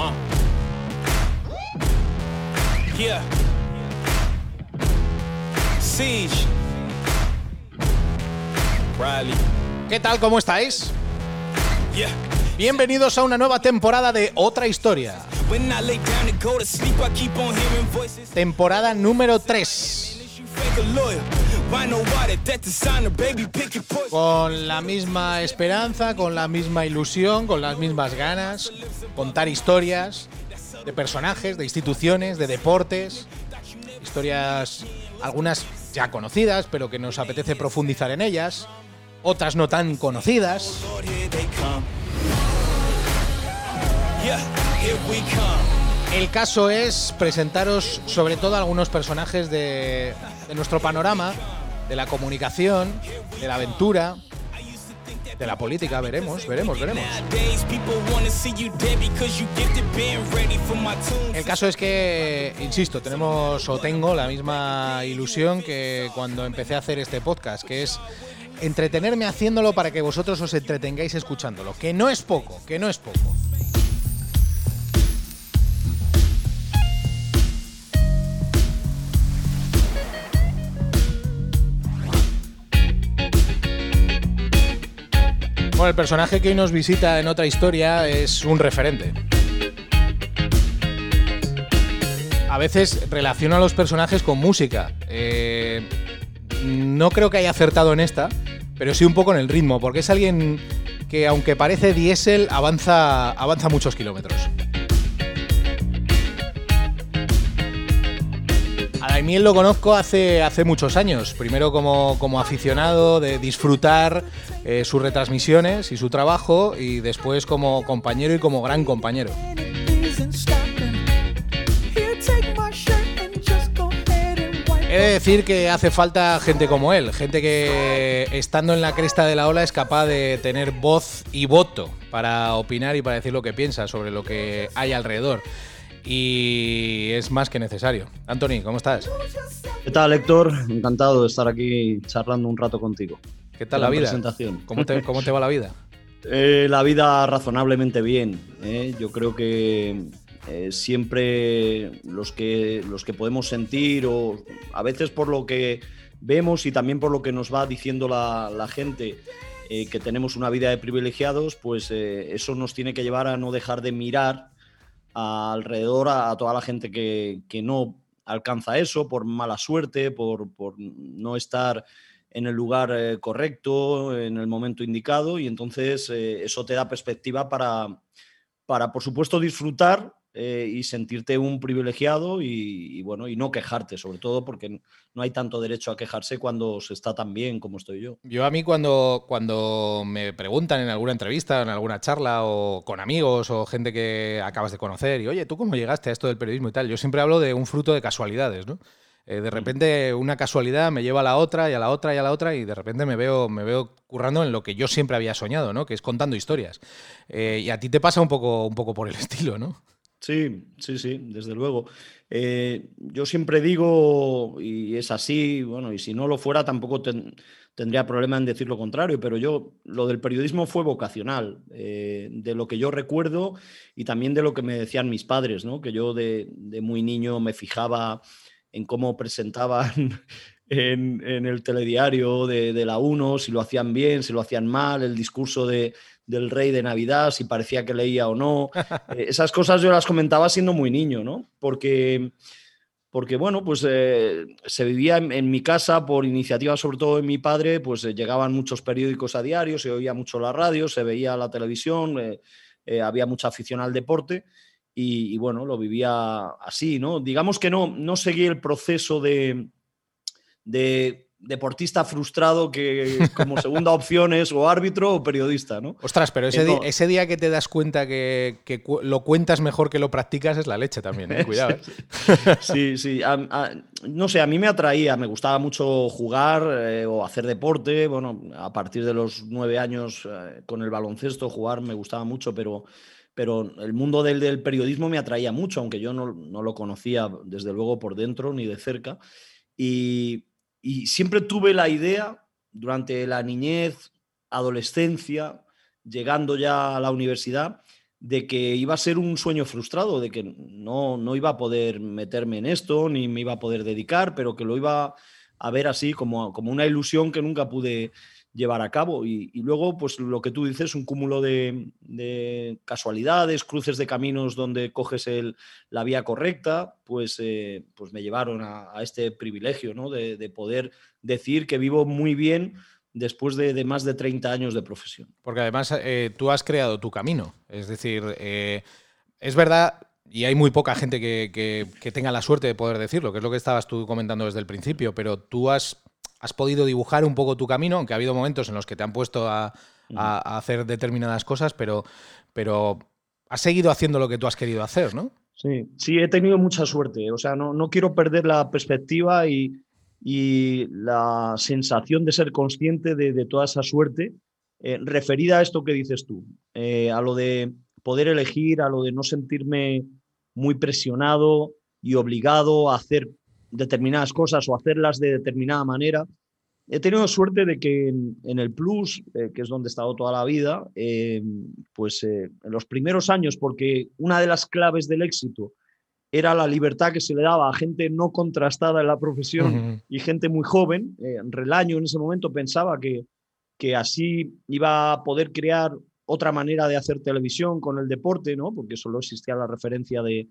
Uh. Yeah. Siege. Riley. ¿Qué tal? ¿Cómo estáis? Yeah. Bienvenidos a una nueva temporada de Otra Historia. Temporada número 3. Con la misma esperanza, con la misma ilusión, con las mismas ganas. Contar historias de personajes, de instituciones, de deportes. Historias, algunas ya conocidas, pero que nos apetece profundizar en ellas. Otras no tan conocidas. El caso es presentaros sobre todo algunos personajes de, de nuestro panorama, de la comunicación, de la aventura, de la política. Veremos, veremos, veremos. El caso es que, insisto, tenemos o tengo la misma ilusión que cuando empecé a hacer este podcast, que es entretenerme haciéndolo para que vosotros os entretengáis escuchándolo, que no es poco, que no es poco. Bueno, el personaje que hoy nos visita en otra historia es un referente. A veces relaciono a los personajes con música. Eh, no creo que haya acertado en esta, pero sí un poco en el ritmo, porque es alguien que aunque parece diésel, avanza, avanza muchos kilómetros. Daimiel lo conozco hace, hace muchos años, primero como, como aficionado de disfrutar eh, sus retransmisiones y su trabajo, y después como compañero y como gran compañero. He de decir que hace falta gente como él, gente que estando en la cresta de la ola es capaz de tener voz y voto para opinar y para decir lo que piensa sobre lo que hay alrededor. Y es más que necesario. Anthony, ¿cómo estás? ¿Qué tal, Héctor? Encantado de estar aquí charlando un rato contigo. ¿Qué tal la vida? presentación. ¿Cómo te, cómo te va la vida? Eh, la vida razonablemente bien. ¿eh? Yo creo que eh, siempre los que, los que podemos sentir, o a veces por lo que vemos y también por lo que nos va diciendo la, la gente, que tenemos una vida de privilegiados, pues eso nos tiene que llevar a no dejar de mirar alrededor a, toda la gente que, que no alcanza eso por mala suerte, por, por no estar en el lugar eh, correcto, en el momento indicado, y entonces eh, eso te da perspectiva para, para por supuesto, disfrutar eh, y sentirte un privilegiado y, y, bueno, y no quejarte, sobre todo porque no hay tanto derecho a quejarse cuando se está tan bien como estoy yo. Yo a mí cuando, cuando me preguntan en alguna entrevista, en alguna charla o con amigos o gente que acabas de conocer y oye, ¿tú cómo llegaste a esto del periodismo y tal? Yo siempre hablo de un fruto de casualidades, ¿no? Eh, de repente una casualidad me lleva a la otra y a la otra y a la otra y de repente me veo, me veo currando en lo que yo siempre había soñado, ¿no? Que es contando historias. Eh, y a ti te pasa un poco, un poco por el estilo, ¿no? Sí, sí, sí, desde luego. Eh, yo siempre digo, y es así, bueno, y si no lo fuera tampoco ten- tendría problema en decir lo contrario, pero yo, lo del periodismo fue vocacional, eh, de lo que yo recuerdo y también de lo que me decían mis padres, ¿no? Que yo de muy niño me fijaba en cómo presentaban en, en el telediario de, de la 1, si lo hacían bien, si lo hacían mal, el discurso de, del rey de Navidad, si parecía que leía o no. Eh, esas cosas yo las comentaba siendo muy niño, ¿no? Porque, porque bueno, pues eh, se vivía en, en, mi casa por iniciativa sobre todo de mi padre, pues eh, llegaban muchos periódicos a diario, se oía mucho la radio, se veía la televisión, había mucha afición al deporte y, y, bueno, lo vivía así, ¿no? Digamos que no, no seguí el proceso de, de deportista frustrado que como segunda opción es o árbitro o periodista, ¿no? Ostras, pero ese, ese día que te das cuenta que, que, lo cuentas mejor que lo practicas es la leche también, ¿eh? cuidado. ¿eh? Sí, sí, a, a, no sé, a mí me atraía, me gustaba mucho jugar eh, o hacer deporte, bueno, a partir de los nueve años eh, con el baloncesto jugar me gustaba mucho, pero, pero el mundo del, del periodismo me atraía mucho, aunque yo no, no lo conocía desde luego por dentro ni de cerca. Y, y siempre tuve la idea durante la niñez, adolescencia, llegando ya a la universidad, de que iba a ser un sueño frustrado, de que no, no iba a poder meterme en esto, ni me iba a poder dedicar, pero que lo iba a ver así como, como una ilusión que nunca pude llevar a cabo. Y, luego, pues lo que tú dices, un cúmulo de, casualidades, cruces de caminos donde coges el, la vía correcta, pues, eh, pues me llevaron a, este privilegio ¿no? de, poder decir que vivo muy bien después de, más de 30 años de profesión. Porque además eh, tú has creado tu camino. Es decir, eh, es verdad, y hay muy poca gente que, que, tenga la suerte de poder decirlo, que es lo que estabas tú comentando desde el principio, pero tú has has podido dibujar un poco tu camino, aunque ha habido momentos en los que te han puesto a, hacer determinadas cosas, pero, pero has seguido haciendo lo que tú has querido hacer, ¿no? Sí, sí, he tenido mucha suerte. O sea, no, no quiero perder la perspectiva y, la sensación de ser consciente de, toda esa suerte eh, referida a esto que dices tú, eh, a lo de poder elegir, a lo de no sentirme muy presionado y obligado a hacer determinadas cosas o hacerlas de determinada manera. He tenido suerte de que en, el Plus, eh, que es donde he estado toda la vida, eh, pues eh, en los primeros años, porque una de las claves del éxito era la libertad que se le daba a gente no contrastada en la profesión y gente muy joven. Relaño en ese momento pensaba que, que así iba a poder crear otra manera de hacer televisión con el deporte, ¿no? porque solo existía la referencia de,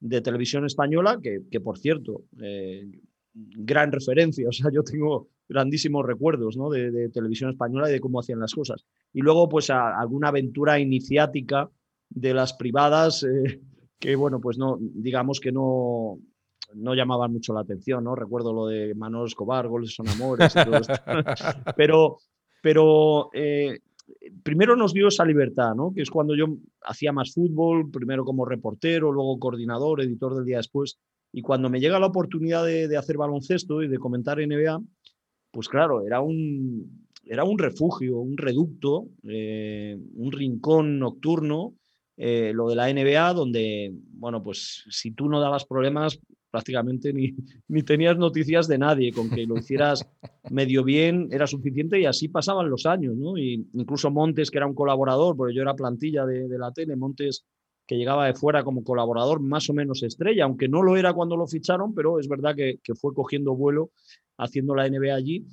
de televisión española, que, por cierto, eh, gran referencia, o sea, yo tengo grandísimos recuerdos ¿no? de, televisión española y de cómo hacían las cosas. Y luego, pues, alguna aventura iniciática de las privadas eh, que, bueno, pues no, digamos que no, no llamaban mucho la atención, ¿no? Recuerdo lo de Manuel Escobar, Goles son amores y todo esto. pero, pero eh, primero nos dio esa libertad, ¿no? que es cuando yo hacía más fútbol, primero como reportero, luego coordinador, editor del día después, y cuando me llega la oportunidad de, hacer baloncesto y de comentar NBA, pues claro, era un, era un refugio, un reducto, eh, un rincón nocturno, eh, lo de la NBA, donde, bueno, pues si tú no dabas problemas, prácticamente ni, ni tenías noticias de nadie, con que lo hicieras medio bien era suficiente y así pasaban los años, ¿no? Y incluso Montes, que era un colaborador, porque yo era plantilla de, la tele, Montes que llegaba de fuera como colaborador más o menos estrella, aunque no lo era cuando lo ficharon, pero es verdad que, fue cogiendo vuelo haciendo la NBA allí.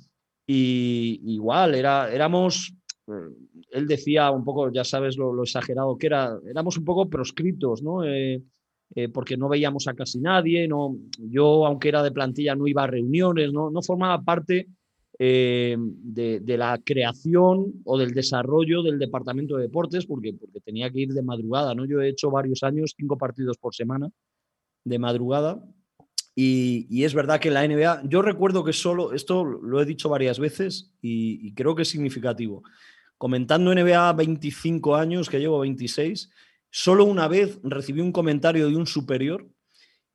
Y igual, era, éramos, eh, él decía un poco, ya sabes lo, exagerado que era, éramos un poco proscritos, ¿no? Eh, eh, porque no veíamos a casi nadie, no, yo, aunque era de plantilla, no iba a reuniones, no, no formaba parte eh, de, la creación o del desarrollo del departamento de deportes, porque, porque tenía que ir de madrugada, ¿no? Yo he hecho varios años, cinco partidos por semana de madrugada, y, es verdad que la NBA, yo recuerdo que solo, esto lo he dicho varias veces y, y creo que es significativo, comentando NBA 25 años, que llevo 26, Solo una vez recibí un comentario de un superior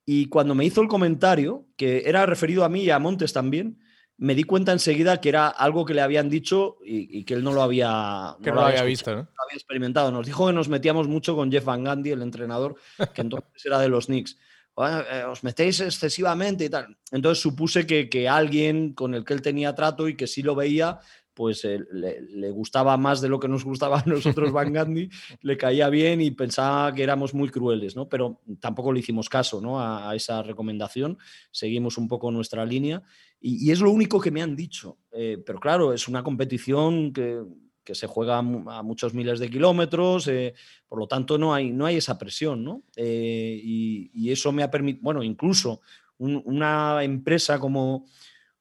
y cuando me hizo el comentario, que era referido a mí y a Montes también, me di cuenta enseguida que era algo que le habían dicho y, que él no lo había, que no lo había, visto, ¿no? había experimentado. Nos dijo que nos metíamos mucho con Jeff Van Gundy, el entrenador, que entonces era de los Knicks. Eh, os metéis excesivamente y tal. Entonces supuse que, que, alguien con el que él tenía trato y que sí lo veía, pues eh, le, gustaba más de lo que nos gustaba a nosotros Van Gandhi, le caía bien y pensaba que éramos muy crueles, ¿no? Pero tampoco le hicimos caso, ¿no? A, esa recomendación, seguimos un poco nuestra línea y, es lo único que me han dicho. Eh, pero claro, es una competición que, se juega a muchos miles de kilómetros, eh, por lo tanto no hay, no hay esa presión, ¿no? Y, eso me ha permitido, bueno, incluso una empresa como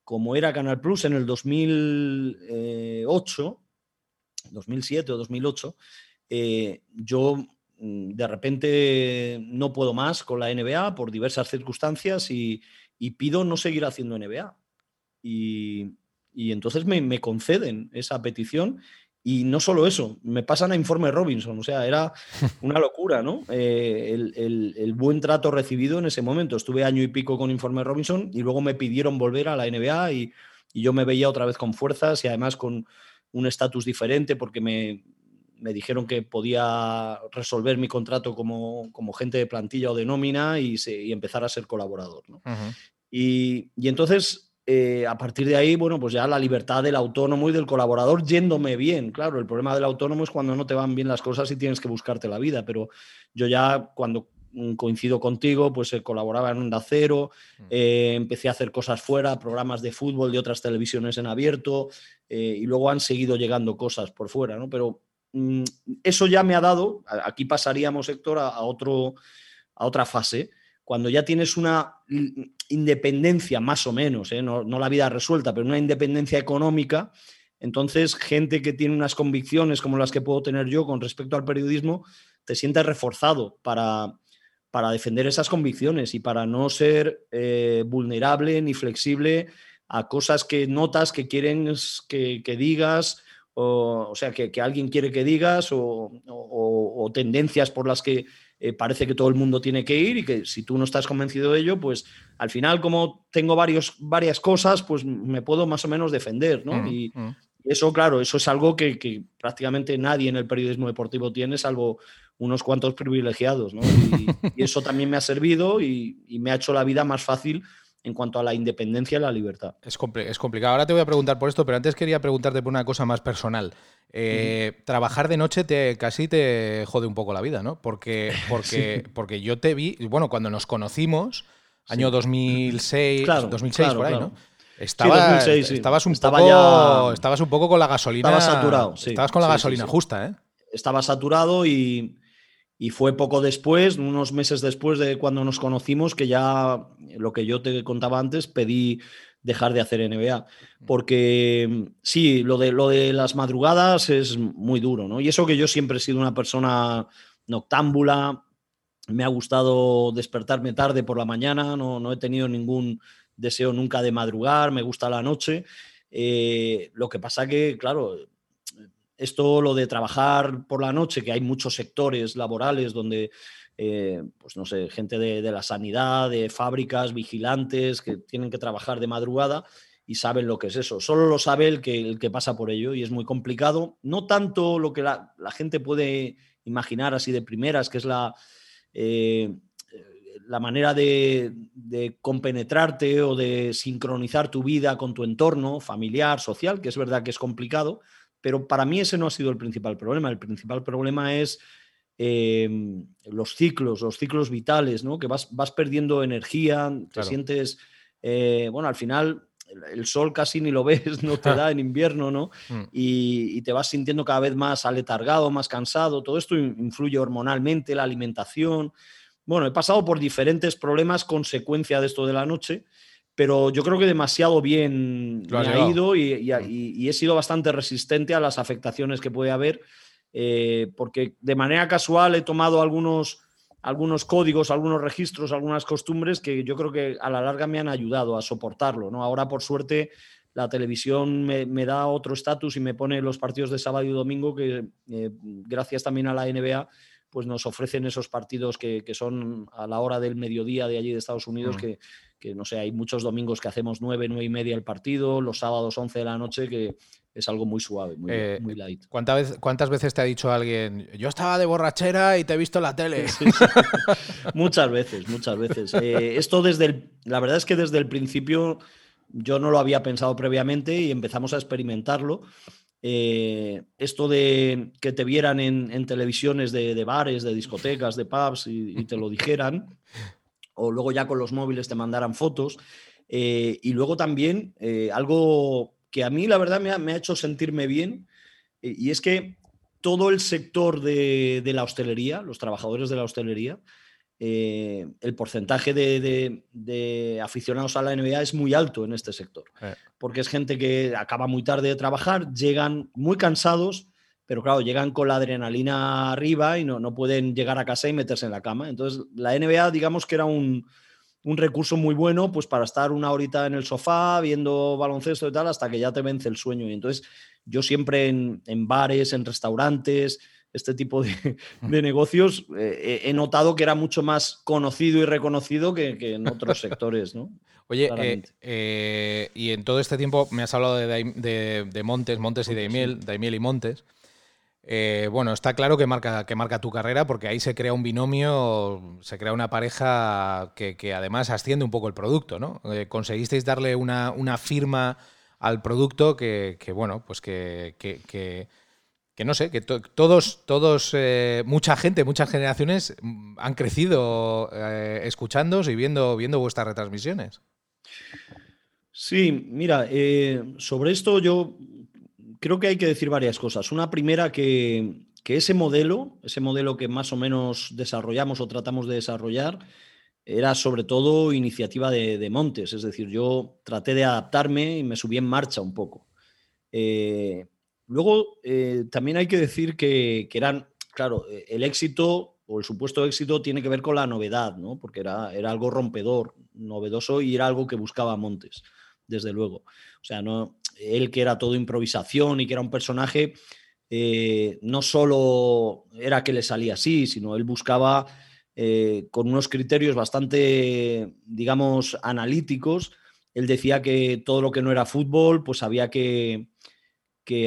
como era Canal Plus en el 2008, 2007 o 2008, eh, yo mm, de repente no puedo más con la NBA por diversas circunstancias y, pido no seguir haciendo NBA. Y, entonces me, conceden esa petición y no solo eso, me pasan a informe Robinson, o sea, era una locura, ¿no? Eh, el, buen trato recibido en ese momento. Estuve año y pico con informe Robinson y luego me pidieron volver a la NBA y, yo me veía otra vez con fuerzas y además con un estatus diferente porque me, dijeron que podía resolver mi contrato como, como, gente de plantilla o de nómina y, empezar a ser colaborador, ¿no? y, y entonces eh, a partir de ahí, bueno, pues ya la libertad del autónomo y del colaborador yéndome bien. Claro, el problema del autónomo es cuando no te van bien las cosas y tienes que buscarte la vida, pero yo ya cuando mm, coincido contigo, pues eh, colaboraba en Onda Cero, mm. eh, empecé a hacer cosas fuera, programas de fútbol de otras televisiones en abierto, y luego han seguido llegando cosas por fuera, ¿no? Pero mm, eso ya me ha dado, aquí pasaríamos, Héctor, a, otro, a otra fase, cuando ya tienes una independencia, más o menos, ¿eh? no, la vida resuelta, pero una independencia económica, entonces gente que tiene unas convicciones como las que puedo tener yo con respecto al periodismo, te sientes reforzado para, para defender esas convicciones y para no ser eh, vulnerable ni flexible a cosas que notas que quieren que, digas, o, sea, que, alguien quiere que digas, o tendencias por las que eh, parece que todo el mundo tiene que ir y que si tú no estás convencido de ello, pues al final como tengo varios, varias cosas, pues me puedo más o menos defender, ¿no? Mm, y, mm. eso, claro, eso es algo que, prácticamente nadie en el periodismo deportivo tiene, salvo unos cuantos privilegiados, ¿no? Y, eso también me ha servido y, y me ha hecho la vida más fácil en cuanto a la independencia y la libertad. Es, es, complicado. Ahora te voy a preguntar por esto, pero antes quería preguntarte por una cosa más personal. Eh, trabajar de noche te casi te jode un poco la vida, ¿no? Porque, porque, porque yo te vi, bueno, cuando nos conocimos, año 2006, 2006 por ahí, ¿no? Estabas, estabas, un poco, estabas un poco con la gasolina. Estaba saturado, Estabas con la gasolina justa, ¿eh? Estaba saturado y, y fue poco después, unos meses después de cuando nos conocimos, que ya lo que yo te contaba antes, pedí dejar de hacer NBA. Porque sí, lo de, lo de las madrugadas es muy duro, ¿no? Y eso que yo siempre he sido una persona noctámbula, me ha gustado despertarme tarde por la mañana, no, no he tenido ningún deseo nunca de madrugar, me gusta la noche. Eh, lo que pasa que, claro, esto, lo de trabajar por la noche, que hay muchos sectores laborales donde, eh, pues no sé, gente de, la sanidad, de fábricas, vigilantes, que tienen que trabajar de madrugada y saben lo que es eso. Solo lo sabe el que, el que pasa por ello y es muy complicado. No tanto lo que la, gente puede imaginar así de primeras, que es la... Eh, la manera de, de, compenetrarte o de sincronizar tu vida con tu entorno familiar, social, que es verdad que es complicado, pero para mí ese no ha sido el principal problema. El principal problema es em, los ciclos, los ciclos vitales, ¿no? Que vas, vas perdiendo energía, te sientes, eh, bueno, al final el sol casi ni lo ves, no te da en invierno, ¿no? Mm. Y, te vas sintiendo cada vez más aletargado, más cansado. Todo esto influye hormonalmente, la alimentación. Bueno, he pasado por diferentes problemas consecuencia de esto de la noche pero yo creo que demasiado bien me ha ido y, he sido bastante resistente a las afectaciones que puede haber, eh, porque de manera casual he tomado algunos, algunos códigos, algunos registros, algunas costumbres que yo creo que a la larga me han ayudado a soportarlo. ¿no? Ahora, por suerte, la televisión me, da otro estatus y me pone los partidos de sábado y domingo que, eh, gracias también a la NBA, pues nos ofrecen esos partidos que, son a la hora del mediodía de allí de Estados Unidos, mm. que, no sé, hay muchos domingos que hacemos nueve, nueve y media el partido, los sábados 11 de la noche, que es algo muy suave, muy, eh, light. ¿cuántas, ¿Cuántas veces te ha dicho alguien, yo estaba de borrachera y te he visto en la tele? muchas veces, muchas veces. Eh, esto desde el, la verdad es que desde el principio yo no lo había pensado previamente y empezamos a experimentarlo. Eh, esto de que te vieran en, televisiones de, bares, de discotecas, de pubs y, te lo dijeran, o luego ya con los móviles te mandaran fotos. Eh, y luego también eh, algo que a mí la verdad me ha, hecho sentirme bien, y es que todo el sector de, de la hostelería, los trabajadores de la hostelería, eh, el porcentaje de, aficionados a la NBA es muy alto en este sector, eh. porque es gente que acaba muy tarde de trabajar, llegan muy cansados, pero claro, llegan con la adrenalina arriba y no, no pueden llegar a casa y meterse en la cama. Entonces, la NBA, digamos que era un, recurso muy bueno pues para estar una horita en el sofá viendo baloncesto y tal hasta que ya te vence el sueño. Y entonces yo siempre en, en bares, en restaurantes, este tipo de, negocios, eh, he notado que era mucho más conocido y reconocido que, en otros sectores, ¿no? Oye, eh, eh, y en todo este tiempo me has hablado de, Montes, Montes y Daimiel, Daimiel y Montes. Eh, bueno, está claro que marca, que marca tu carrera porque ahí se crea un binomio, se crea una pareja que, además asciende un poco el producto, ¿no? Eh, conseguisteis darle una, firma al producto que, bueno, pues que, que, no sé, que todos, todos eh, mucha gente, muchas generaciones mm, han crecido eh, y viendo, viendo vuestras retransmisiones. Sí, mira, sobre esto yo creo que hay que decir varias cosas. Una primera que, ese modelo, ese modelo que más o menos desarrollamos o tratamos de desarrollar, era sobre todo iniciativa de, Montes. Es decir, yo traté de adaptarme y me subí en marcha un poco. Eh, luego, eh, también hay que decir que, eran, claro, el éxito o el supuesto éxito tiene que ver con la novedad, ¿no? Porque era, era algo rompedor, novedoso y era algo que buscaba Montes, desde luego. O sea, no, él que era todo improvisación y que era un personaje, eh, no solo era que le salía así, sino él buscaba eh, con unos criterios bastante, digamos, analíticos. Él decía que todo lo que no era fútbol, pues había que,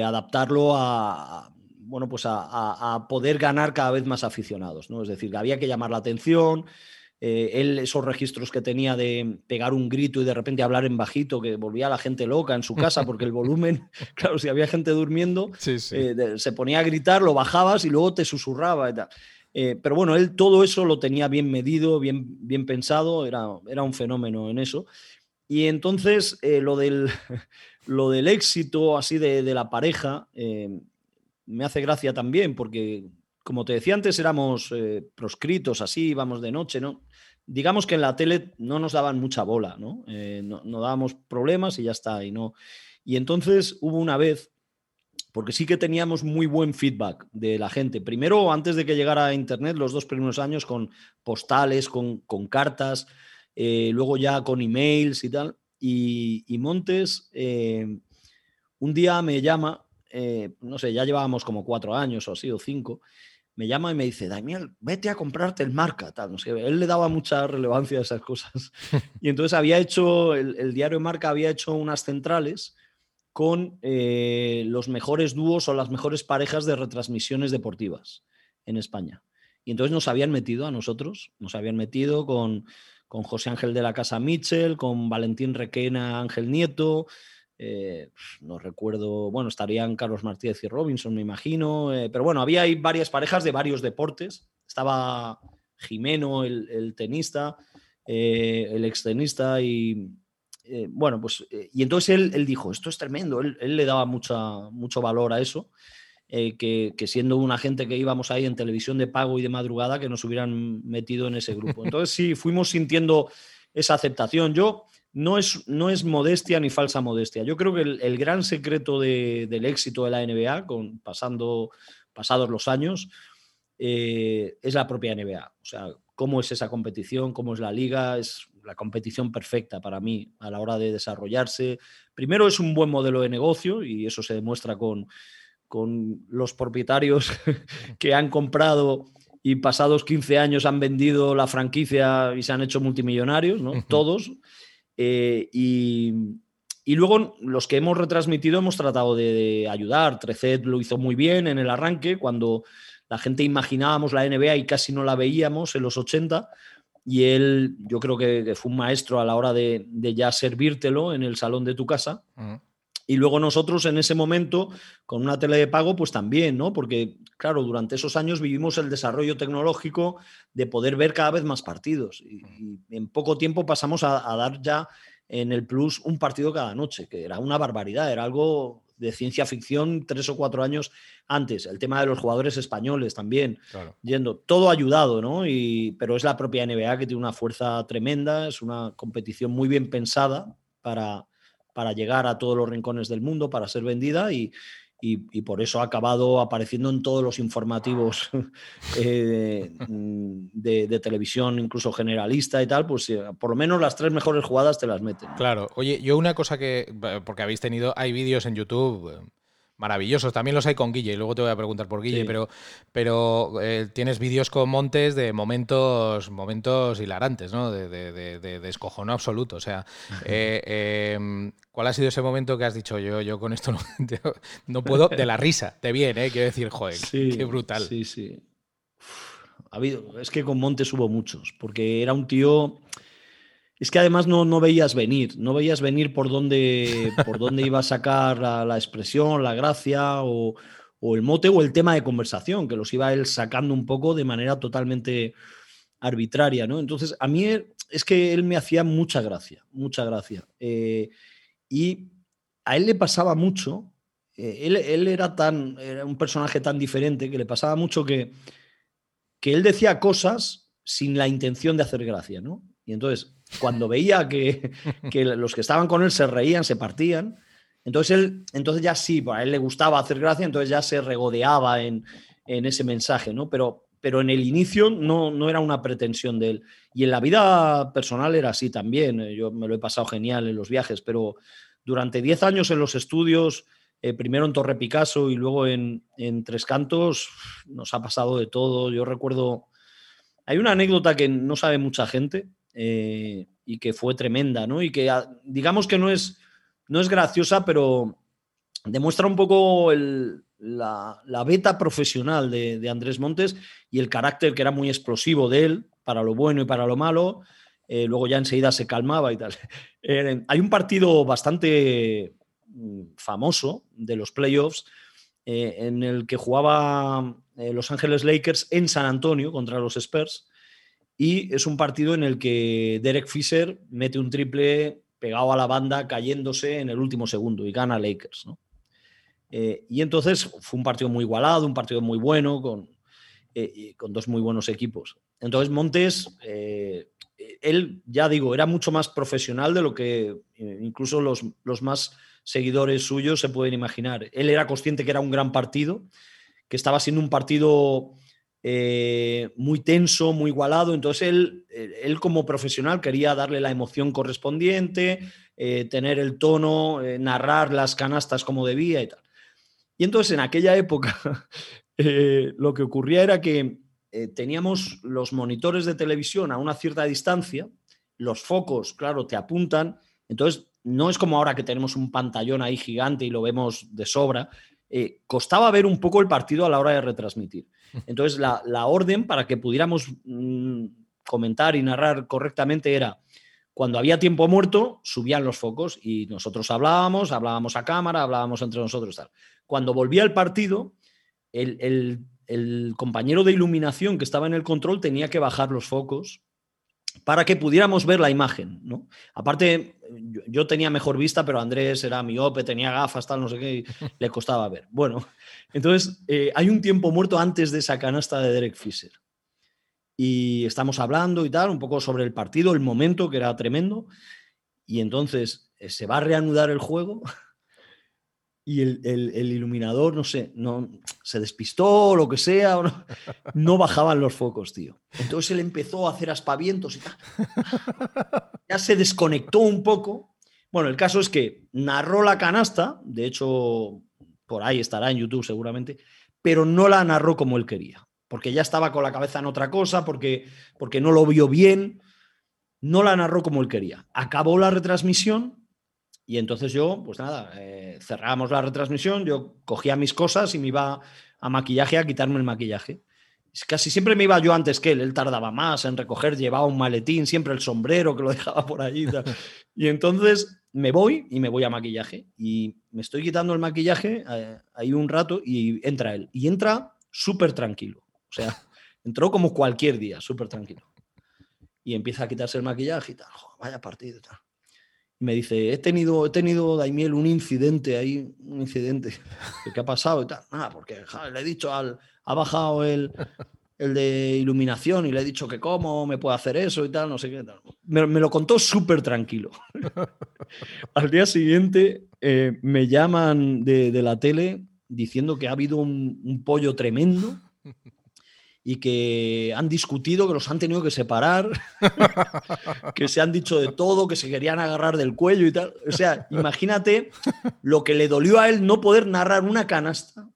adaptarlo a, bueno, pues a, a, poder ganar cada vez más aficionados, ¿no? Es decir, que había que llamar la atención, eh, él esos registros que tenía de pegar un grito y de repente hablar en bajito, que volvía a la gente loca en su casa porque el volumen, claro, si había gente durmiendo, eh, se ponía a gritar, lo bajabas y luego te susurraba y tal. Eh, pero bueno, él todo eso lo tenía bien medido, bien, bien pensado, era, era un fenómeno en eso. Y entonces lo, del, lo del éxito así de, de la pareja me hace gracia también porque como te decía antes, éramos eh, proscritos así, íbamos de noche, ¿no? Digamos que en la tele no nos daban mucha bola, ¿no? Eh, no, dábamos problemas y ya está. Y, no. y entonces hubo una vez, porque sí que teníamos muy buen feedback de la gente. Primero, antes de que llegara a Internet, los dos primeros años con postales, con, cartas, eh, luego ya con emails y tal. Y, y Montes un día me llama, no sé, ya llevábamos como cuatro años o así, o cinco, me llama y me dice, Daniel, vete a comprarte el marca. Tal, no sé, él le daba mucha relevancia a esas cosas. Y entonces había hecho, el, diario Marca había hecho unas centrales con eh, los mejores dúos o las mejores parejas de retransmisiones deportivas en España. Y entonces nos habían metido a nosotros, nos habían metido con, con José Ángel de la Casa Mitchell, con Valentín Requena Ángel Nieto, eh, no recuerdo, bueno, estarían Carlos Martínez y Robinson, me imagino, eh, pero bueno, había ahí varias parejas de varios deportes. Estaba Jimeno, el, tenista, eh, el extenista y, bueno, pues, y entonces él, dijo, esto es tremendo, él, le daba mucha, mucho valor a eso. que, que, siendo una gente que íbamos ahí en televisión de pago y de madrugada, que nos hubieran metido en ese grupo. Entonces sí, fuimos sintiendo esa aceptación. Yo, no es, no es modestia ni falsa modestia. Yo creo que el, gran secreto del éxito de la NBA, con, pasando, pasados los años, eh, es la propia NBA. O sea, cómo es esa competición, cómo es la liga, es la competición perfecta para mí a la hora de desarrollarse. Primero es un buen modelo de negocio y eso se demuestra con, con los propietarios que han comprado y pasados 15 años han vendido la franquicia y se han hecho multimillonarios, ¿no? Todos. Eh, y, luego los que hemos retransmitido hemos tratado de, ayudar. Trecet lo hizo muy bien en el arranque, cuando la gente imaginábamos la NBA y casi no la veíamos en los 80. Y él, yo creo que, fue un maestro a la hora de, ya servírtelo en el salón de tu casa. Y luego nosotros en ese momento, con una tele de pago, pues también, ¿no? Porque, claro, durante esos años vivimos el desarrollo tecnológico de poder ver cada vez más partidos. Y, en poco tiempo pasamos a, dar ya en el Plus un partido cada noche, que era una barbaridad, era algo de ciencia ficción tres o cuatro años antes. El tema de los jugadores españoles también, yendo, todo ayudado, ¿no? Y, pero es la propia NBA que tiene una fuerza tremenda, es una competición muy bien pensada para para llegar a todos los rincones del mundo, para ser vendida y, por eso ha acabado apareciendo en todos los informativos eh, mm, de, televisión, incluso generalista y tal, pues eh, por lo menos las tres mejores jugadas te las meten. Claro, oye, yo una cosa que, porque habéis tenido, hay vídeos en YouTube maravillosos. También los hay con Guille, y luego te voy a preguntar por Guille, pero, pero eh, tienes vídeos con Montes de momentos, momentos hilarantes, ¿no? De, de, de, descojono absoluto. O sea, eh, em, ¿cuál ha sido ese momento que has dicho yo, yo con esto no, no puedo? De la risa, te viene, ¿eh? Quiero decir, joder, qué brutal. Sí, sí. ha habido, es que con Montes hubo muchos, porque era un tío es que además no, no, veías venir, no veías venir por dónde, por dónde iba a sacar la, expresión, la gracia o, el mote o el tema de conversación, que los iba él sacando un poco de manera totalmente arbitraria, ¿no? Entonces, a mí es que él me hacía mucha gracia, mucha gracia. Eh, y a él le pasaba mucho, eh, él, él, era tan, era un personaje tan diferente que le pasaba mucho que, que él decía cosas sin la intención de hacer gracia, ¿no? Y entonces cuando veía que, los que estaban con él se reían, se partían, entonces él, entonces ya sí, a él le gustaba hacer gracia, entonces ya se regodeaba en, ese mensaje, ¿no? Pero, pero en el inicio no, no era una pretensión de él. Y en la vida personal era así también. Eh, yo me lo he pasado genial en los viajes, pero durante 10 años en los estudios, eh, primero en Torre Picasso y luego en, Tres Cantos, nos ha pasado de todo. Yo recuerdo, hay una anécdota que no sabe mucha gente, eh, y que fue tremenda, ¿no? Y que ah, digamos que no es, no es graciosa, pero demuestra un poco la, beta profesional de, Andrés Montes y el carácter que era muy explosivo de él, para lo bueno y para lo malo. Eh, luego ya enseguida se calmaba y tal. Eh, hay un partido bastante mm, famoso de los playoffs en el que jugaba Los Ángeles Lakers en San Antonio contra los Spurs y es un partido en el que Derek Fisher mete un triple pegado a la banda cayéndose en el último segundo y gana Lakers. Eh, y entonces fue un partido muy igualado, un partido muy bueno, con, eh, con dos muy buenos equipos. Entonces Montes, eh, él, ya digo, era mucho más profesional de lo que incluso los, los más seguidores suyos se pueden imaginar. Él era consciente que era un gran partido, que estaba siendo un partido eh, muy tenso, muy igualado. Entonces él, él como profesional quería darle la emoción correspondiente, eh, tener el tono, eh, narrar las canastas como debía y tal. Y entonces en aquella época lo que ocurría era que teníamos los monitores de televisión a una cierta distancia, los focos, claro, te apuntan. Entonces no es como ahora que tenemos un pantallón ahí gigante y lo vemos de sobra. costaba ver un poco el partido a la hora de retransmitir. Entonces, la, orden para que pudiéramos mm, comentar y narrar correctamente era, cuando había tiempo muerto, subían los focos y nosotros hablábamos, hablábamos a cámara, hablábamos entre nosotros. Tal. Cuando volvía el partido, el, compañero de iluminación que estaba en el control tenía que bajar los focos para que pudiéramos ver la imagen, ¿no? Aparte, yo, tenía mejor vista, pero Andrés era miope, tenía gafas, tal, no sé qué, le costaba ver. Bueno, entonces eh, hay un tiempo muerto antes de esa canasta de Derek Fisher. Y estamos hablando y tal, un poco sobre el partido, el momento, que era tremendo. Y entonces eh, se va a reanudar el juego y el, iluminador, no sé, no, se despistó o lo que sea, no, no, bajaban los focos, tío. Entonces él empezó a hacer aspavientos y tal. Ya se desconectó un poco. Bueno, el caso es que narró la canasta, de hecho, por ahí estará en YouTube seguramente, pero no la narró como él quería, porque ya estaba con la cabeza en otra cosa, porque, porque no lo vio bien, no la narró como él quería. Acabó la retransmisión y entonces yo, pues nada, eh, cerrábamos la retransmisión, yo cogía mis cosas y me iba a maquillaje a quitarme el maquillaje. Casi siempre me iba yo antes que él, él tardaba más en recoger, llevaba un maletín, siempre el sombrero que lo dejaba por allí. Y, entonces me voy y me voy a maquillaje y me estoy quitando el maquillaje eh, ahí un rato y entra él. Y entra súper tranquilo. O sea, entró como cualquier día, súper tranquilo. Y empieza a quitarse el maquillaje y tal. vaya partido y tal me dice, he tenido, he tenido, Daimiel, un incidente ahí, un incidente. ¿Qué ha pasado? Y tal. Ah, porque le he dicho al, ha bajado el, el de iluminación y le he dicho que cómo me puede hacer eso y tal, no sé qué. Tal. Me, lo contó súper tranquilo. al día siguiente eh, me llaman de, la tele diciendo que ha habido un, pollo tremendo y que han discutido, que los han tenido que separar, que se han dicho de todo, que se querían agarrar del cuello y tal. O sea, imagínate lo que le dolió a él no poder narrar una canasta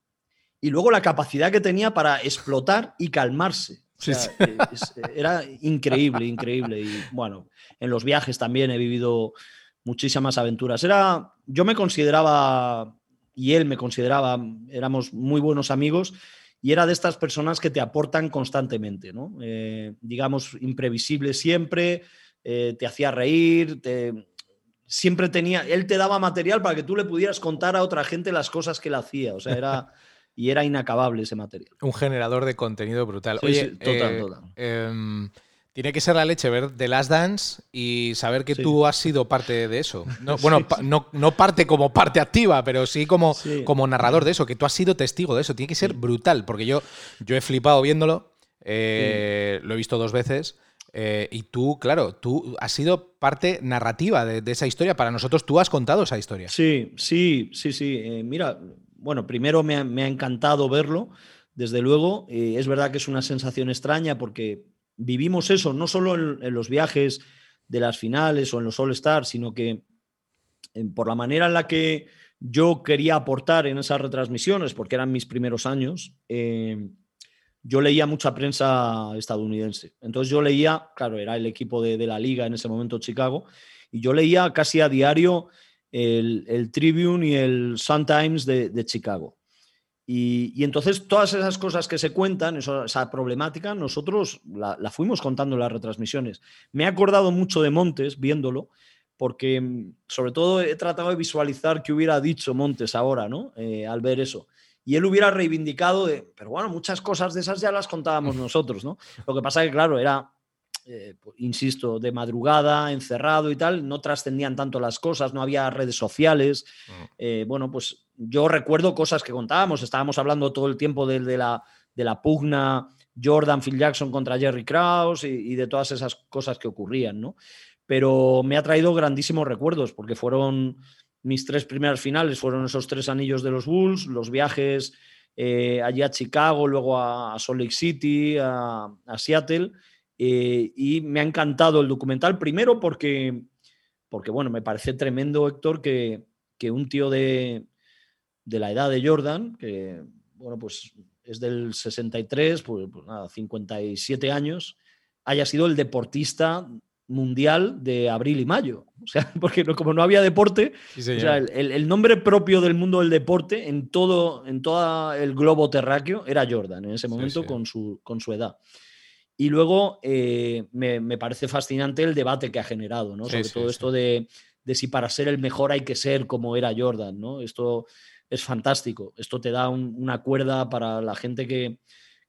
y luego la capacidad que tenía para explotar y calmarse. era increíble, increíble. Y bueno, en los viajes también he vivido muchísimas aventuras. Era, yo me consideraba, y él me consideraba, éramos muy buenos amigos y era de estas personas que te aportan constantemente, ¿no? Eh, digamos, imprevisible siempre, eh, te hacía reír, te, siempre tenía, él te daba material para que tú le pudieras contar a otra gente las cosas que él hacía, o sea, era... y era inacabable ese material. Un generador de contenido brutal. Oye, total, eh, total. Tiene que ser la leche ver The Last Dance y saber que tú has sido parte de eso. bueno, no, parte como parte activa, pero sí como, como narrador de eso, que tú has sido testigo de eso. Tiene que ser brutal, porque yo, yo he flipado viéndolo, eh, lo he visto dos veces. Eh, y tú, claro, tú has sido parte narrativa de, esa historia. Para nosotros tú has contado esa historia. Sí, sí, sí, sí. Eh, mira, bueno, primero me ha, me ha encantado verlo, desde luego. es verdad que es una sensación extraña porque vivimos eso, no solo en, los viajes de las finales o en los All Stars, sino que por la manera en la que yo quería aportar en esas retransmisiones, porque eran mis primeros años, eh, yo leía mucha prensa estadounidense. Entonces yo leía, claro, era el equipo de, la liga en ese momento Chicago, y yo leía casi a diario el, Tribune y el Sun Times de Chicago. Y, entonces todas esas cosas que se cuentan, esa problemática, nosotros la, fuimos contando en las retransmisiones. Me he acordado mucho de Montes viéndolo, porque mm, sobre todo he tratado de visualizar qué hubiera dicho Montes ahora, ¿no? Eh, al ver eso. Y él hubiera reivindicado de, pero bueno, muchas cosas de esas ya las contábamos nosotros, ¿no? Lo que pasa que, claro, era eh, pues, insisto, de madrugada, encerrado y tal, no trascendían tanto las cosas, no había redes sociales. Mm. Eh, bueno, pues yo recuerdo cosas que contábamos, estábamos hablando todo el tiempo de, la, de la, pugna Jordan Phil Jackson contra Jerry Krause y, de todas esas cosas que ocurrían, ¿no? Pero me ha traído grandísimos recuerdos porque fueron mis tres primeras finales, fueron esos tres anillos de los Bulls, los viajes eh, allí a Chicago, luego a, Salt Lake City, a Seattle eh, y me ha encantado el documental, primero porque, porque bueno, me parece tremendo, Héctor, que, que un tío de, de, la edad de Jordan, que bueno, pues es del 63, pues, pues nada, 57 años, haya sido el deportista mundial de abril y mayo. O sea, porque como no había deporte, o sea, el, el, nombre propio del mundo del deporte en todo, en todo el globo terráqueo era Jordan en ese momento Con, su, con su edad. Y luego eh, me, parece fascinante el debate que ha generado, ¿no? Sobre todo esto de, si para ser el mejor hay que ser como era Jordan, ¿no? Esto es fantástico. Esto te da una cuerda para la gente que,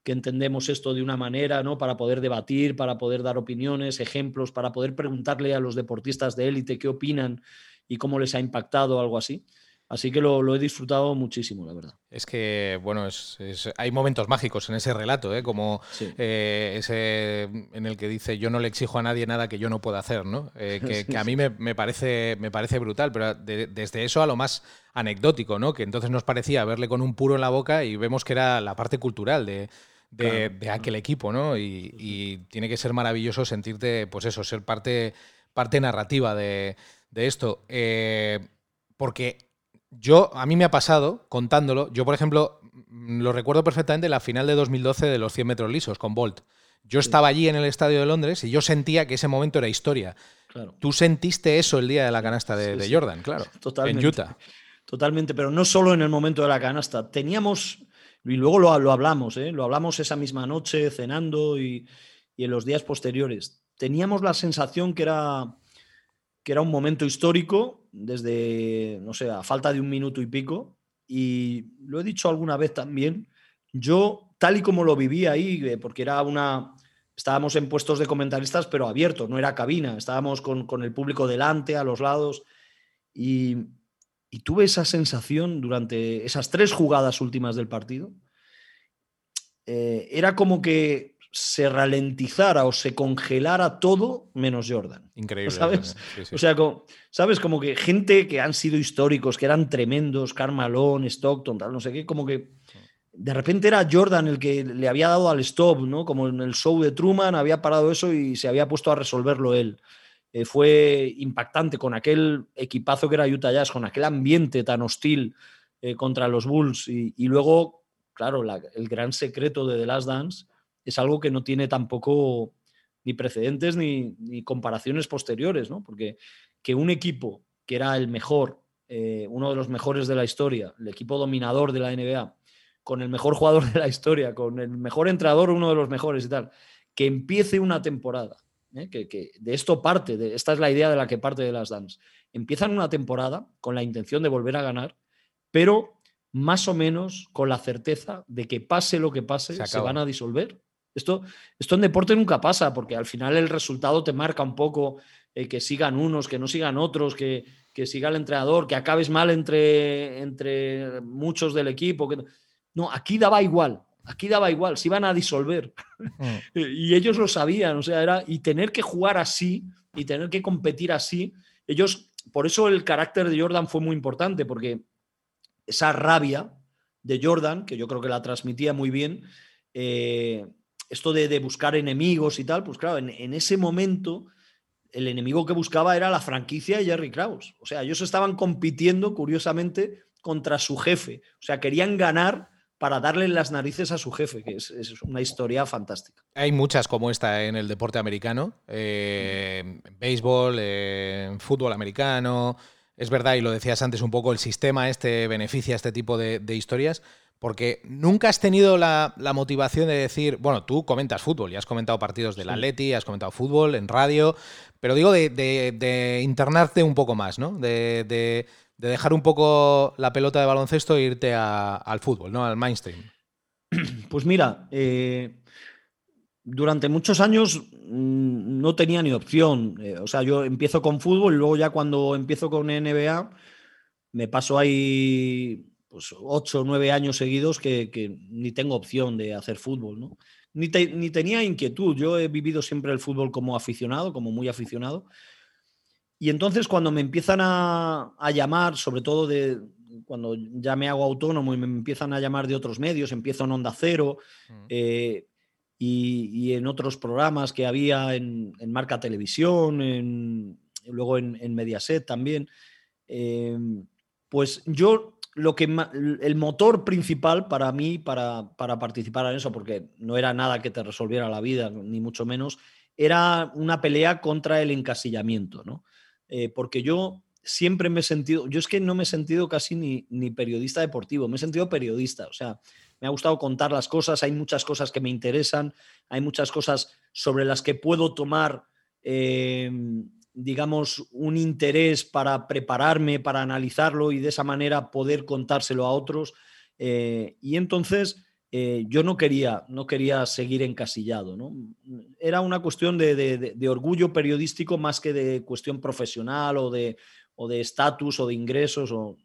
que, entendemos esto de una manera, ¿no? Para poder debatir, para poder dar opiniones, ejemplos, para poder preguntarle a los deportistas de élite qué opinan y cómo les ha impactado algo así. Así que lo, he disfrutado muchísimo, la verdad. Es que, bueno, es, hay momentos mágicos en ese relato, ¿eh? como eh, ese en el que dice yo no le exijo a nadie nada que yo no pueda hacer, ¿no? Eh, que, a mí me, parece, me parece brutal, pero desde eso a lo más anecdótico, ¿no? Que entonces nos parecía verle con un puro en la boca y vemos que era la parte cultural de, de, aquel equipo, ¿no? Y, y, tiene que ser maravilloso sentirte, pues eso, ser parte, parte narrativa de, de esto. porque yo, a mí me ha pasado, contándolo, yo por ejemplo, mm, lo recuerdo perfectamente la final de 2012 de los 100 metros lisos con Bolt. Yo estaba allí en el estadio de Londres y yo sentía que ese momento era historia. Tú sentiste eso el día de la canasta de, Jordan, claro. Totalmente. En Utah. Totalmente, pero no solo en el momento de la canasta. Teníamos, y luego lo, hablamos, ¿eh? lo hablamos esa misma noche cenando y, y en los días posteriores. Teníamos la sensación que era que era un momento histórico desde, no sé, a falta de un minuto y pico. Y lo he dicho alguna vez también, yo tal y como lo viví ahí, eh, porque era una, estábamos en puestos de comentaristas, pero abiertos, no era cabina, estábamos con, el público delante, a los lados, y, tuve esa sensación durante esas tres jugadas últimas del partido. Eh, era como que se ralentizara o se congelara todo menos Jordan. Increíble. ¿Sabes? O sea, como, ¿sabes? Como que gente que han sido históricos, que eran tremendos, Carmalón, Stockton, tal, no sé qué, como que de repente era Jordan el que le había dado al stop, ¿no? Como en el show de Truman había parado eso y se había puesto a resolverlo él. Eh, fue impactante con aquel equipazo que era Utah Jazz, con aquel ambiente tan hostil eh, contra los Bulls. Y, luego, claro, el gran secreto de The Last Dance es algo que no tiene tampoco ni precedentes ni, comparaciones posteriores, ¿no? Porque que un equipo que era el mejor, eh, uno de los mejores de la historia, el equipo dominador de la NBA, con el mejor jugador de la historia, con el mejor entrenador, uno de los mejores y tal, que empiece una temporada ¿eh? que, de esto parte, de, esta es la idea de la que parte de las Dance. Empiezan una temporada con la intención de volver a ganar, pero más o menos con la certeza de que pase lo que pase, se, van a disolver. Esto, esto en deporte nunca pasa, porque al final el resultado te marca un poco eh, que sigan unos, que no sigan otros, que, que, siga el entrenador, que acabes mal entre, entre muchos del equipo. Que... No, aquí daba igual. Aquí daba igual, se iban a disolver. Mm. y ellos lo sabían, o sea, era. Y tener que jugar así y tener que competir así, ellos. Por eso el carácter de Jordan fue muy importante, porque esa rabia de Jordan, que yo creo que la transmitía muy bien, eh, esto de, buscar enemigos y tal, pues claro, en, ese momento el enemigo que buscaba era la franquicia y Jerry Krause. O sea, ellos estaban compitiendo, curiosamente, contra su jefe. O sea, querían ganar para darle las narices a su jefe, que es, una historia fantástica. Hay muchas como esta en el deporte americano, eh, béisbol, en fútbol americano. Es verdad, y lo decías antes un poco, el sistema este beneficia este tipo de, historias, porque nunca has tenido la, motivación de decir, bueno, tú comentas fútbol, y has comentado partidos del Atleti, has comentado fútbol en radio, pero digo de, internarte un poco más, ¿no? de de dejar un poco la pelota de baloncesto e irte al fútbol, ¿no? Al mainstream. Pues mira, eh, durante muchos años mm, no tenía ni opción. Eh, o sea, yo empiezo con fútbol y luego ya cuando empiezo con NBA me paso ahí pues, ocho o nueve años seguidos que, ni tengo opción de hacer fútbol, ¿no? Ni, ni tenía inquietud. Yo he vivido siempre el fútbol como aficionado, como muy aficionado. Y entonces cuando me empiezan a, llamar, sobre todo de cuando ya me hago autónomo y me empiezan a llamar de otros medios, empiezo en Onda Cero eh, y, en otros programas que había en, Marca Televisión, en, luego en, Mediaset también, em, pues yo lo que el motor principal para mí para, para, participar en eso, porque no era nada que te resolviera la vida, ni mucho menos, era una pelea contra el encasillamiento, ¿no? Eh, porque yo siempre me he sentido, yo es que no me he sentido casi ni, ni, periodista deportivo, me he sentido periodista, o sea, me ha gustado contar las cosas, hay muchas cosas que me interesan, hay muchas cosas sobre las que puedo tomar, em, digamos, un interés para prepararme, para analizarlo y de esa manera poder contárselo a otros. Eh, y entonces eh, yo no quería, no quería seguir encasillado. ¿no? Era una cuestión de, orgullo periodístico más que de cuestión profesional o de estatus o, de ingresos. O...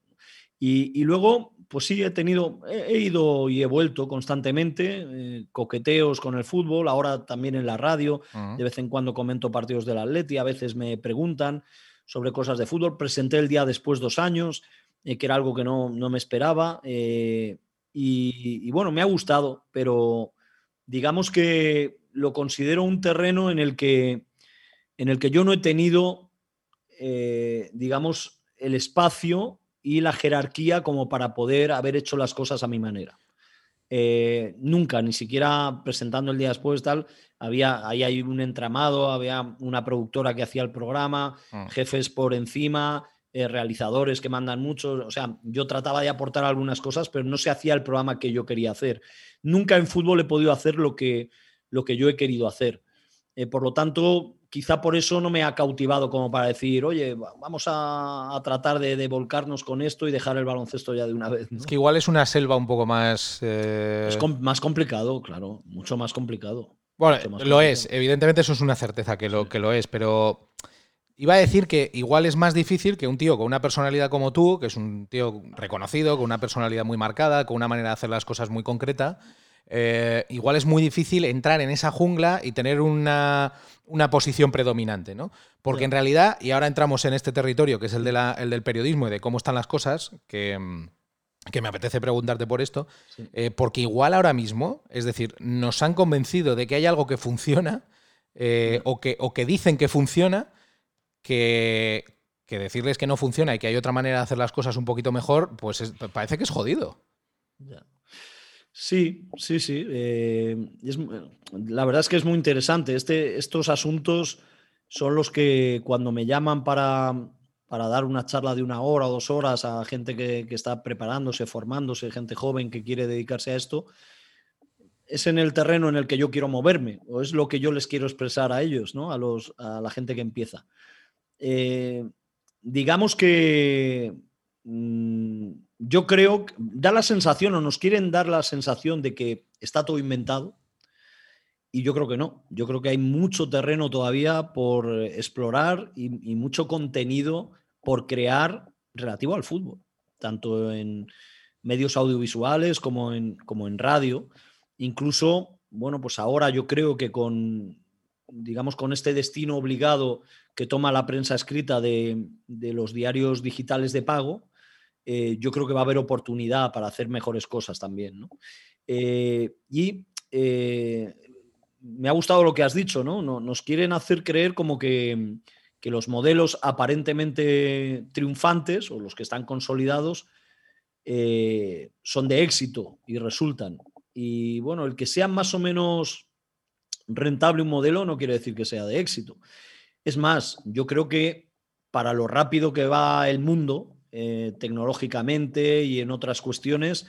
Y, luego, pues sí, he tenido, he, ido y he vuelto constantemente, eh, coqueteos con el fútbol, ahora también en la radio, de vez en cuando comento partidos del Atleti, a veces me preguntan sobre cosas de fútbol. Presenté el día después dos años, eh, que era algo que no, no me esperaba. Y, bueno, me ha gustado, pero digamos que lo considero un terreno en el que, en el que yo no he tenido, eh, digamos, el espacio y la jerarquía como para poder haber hecho las cosas a mi manera. Eh, nunca, ni siquiera presentando el día después, tal, había, ahí hay un entramado, había una productora que hacía el programa, mm. jefes por encima, eh, realizadores que mandan mucho. O sea, yo trataba de aportar algunas cosas, pero no se hacía el programa que yo quería hacer. Nunca en fútbol he podido hacer lo que, lo que yo he querido hacer. Eh, por lo tanto, quizá por eso no me ha cautivado como para decir, oye, vamos a, tratar de, volcarnos con esto y dejar el baloncesto ya de una vez. Es que igual es una selva un poco más... Eh, es más complicado, claro, mucho más complicado. Bueno, lo es, evidentemente eso es una certeza que lo, que lo es, pero Iba a decir que igual es más difícil que un tío con una personalidad como tú, que es un tío reconocido, con una personalidad muy marcada, con una manera de hacer las cosas muy concreta, eh, igual es muy difícil entrar en esa jungla y tener una, posición predominante, ¿no? Porque en realidad, y ahora entramos en este territorio que es el, de el del periodismo y de cómo están las cosas, que, que me apetece preguntarte por esto, eh, porque igual ahora mismo, es decir, nos han convencido de que hay algo que funciona eh, o, que, o que dicen que funciona, que, que, decirles que no funciona y que hay otra manera de hacer las cosas un poquito mejor, pues parece que es jodido. Sí, sí, sí. Eh, la verdad es que es muy interesante. Este, estos asuntos son los que cuando me llaman para, para dar una charla de una hora o dos horas a gente que, está preparándose, formándose, gente joven que quiere dedicarse a esto, es en el terreno en el que yo quiero moverme o es lo que yo les quiero expresar a ellos, ¿no? a, los, a la gente que empieza. Eh, digamos que mm, yo creo, da la sensación o nos quieren dar la sensación de que está todo inventado. Y yo creo que no. Yo creo que hay mucho terreno todavía por explorar y, mucho contenido por crear relativo al fútbol, tanto en medios audiovisuales como en, como en radio. Incluso, bueno, pues ahora yo creo que con, digamos, con este destino obligado que toma la prensa escrita de, de los diarios digitales de pago, eh, yo creo que va a haber oportunidad para hacer mejores cosas también. Eh, y eh, me ha gustado lo que has dicho, ¿no? Nos quieren hacer creer como que, los modelos aparentemente triunfantes o los que están consolidados son de éxito y resultan. Y bueno, el que sea más o menos rentable un modelo no quiere decir que sea de éxito. Es más, yo creo que para lo rápido que va el mundo, eh, tecnológicamente y en otras cuestiones,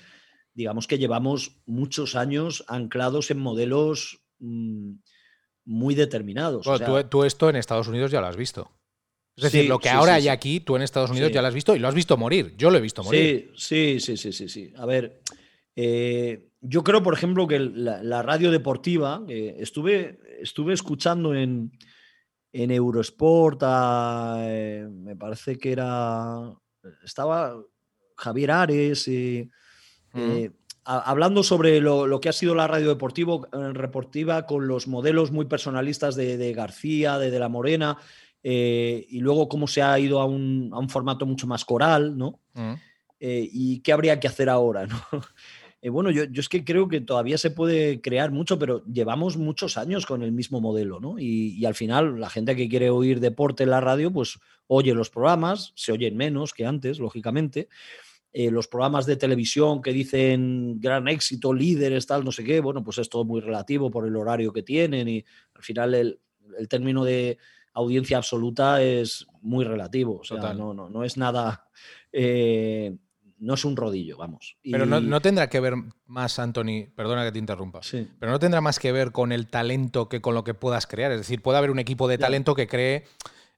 digamos que llevamos muchos años anclados en modelos mm, muy determinados. tú, esto en Estados Unidos ya lo has visto. Es decir, lo que ahora hay aquí, tú en Estados Unidos ya lo has visto y lo has visto morir. Yo lo he visto morir. Sí, sí, sí, sí, sí. A ver, eh, yo creo, por ejemplo, que la, radio deportiva, eh, estuve, estuve escuchando en, en Eurosport, me parece que era estaba Javier Ares, eh, eh, hablando sobre lo, que ha sido la radio deportivo, eh, deportiva con los modelos muy personalistas de, García, de, de, La Morena, y luego cómo se ha ido a un, formato mucho más coral, ¿no? y qué habría que hacer ahora, ¿no? Eh, bueno, yo, es que creo que todavía se puede crear mucho, pero llevamos muchos años con el mismo modelo, ¿no? Y, al final la gente que quiere oír deporte en la radio, pues oye los programas, se oyen menos que antes, lógicamente. Eh, los programas de televisión que dicen gran éxito, líderes, tal, no sé qué, bueno, pues es todo muy relativo por el horario que tienen y al final el, término de audiencia absoluta es muy relativo, o sea, no, no, no, es nada... Eh, no es un rodillo, vamos. Pero no, tendrá que ver más, Anthony, perdona que te interrumpa, pero no tendrá más que ver con el talento que con lo que puedas crear. Es decir, puede haber un equipo de talento que cree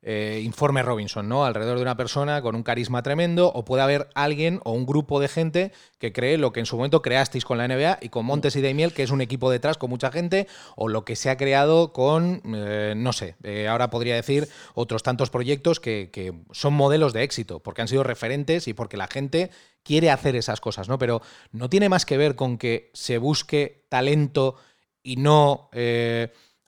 eh, informe Robinson, ¿no? Alrededor de una persona con un carisma tremendo, o puede haber alguien o un grupo de gente que cree lo que en su momento creasteis con la NBA y con Montes y Daimiel, que es un equipo detrás con mucha gente, o lo que se ha creado con, eh, no sé, eh, ahora podría decir otros tantos proyectos que, que, son modelos de éxito, porque han sido referentes y porque la gente quiere hacer esas cosas, ¿no? Pero no tiene más que ver con que se busque talento y no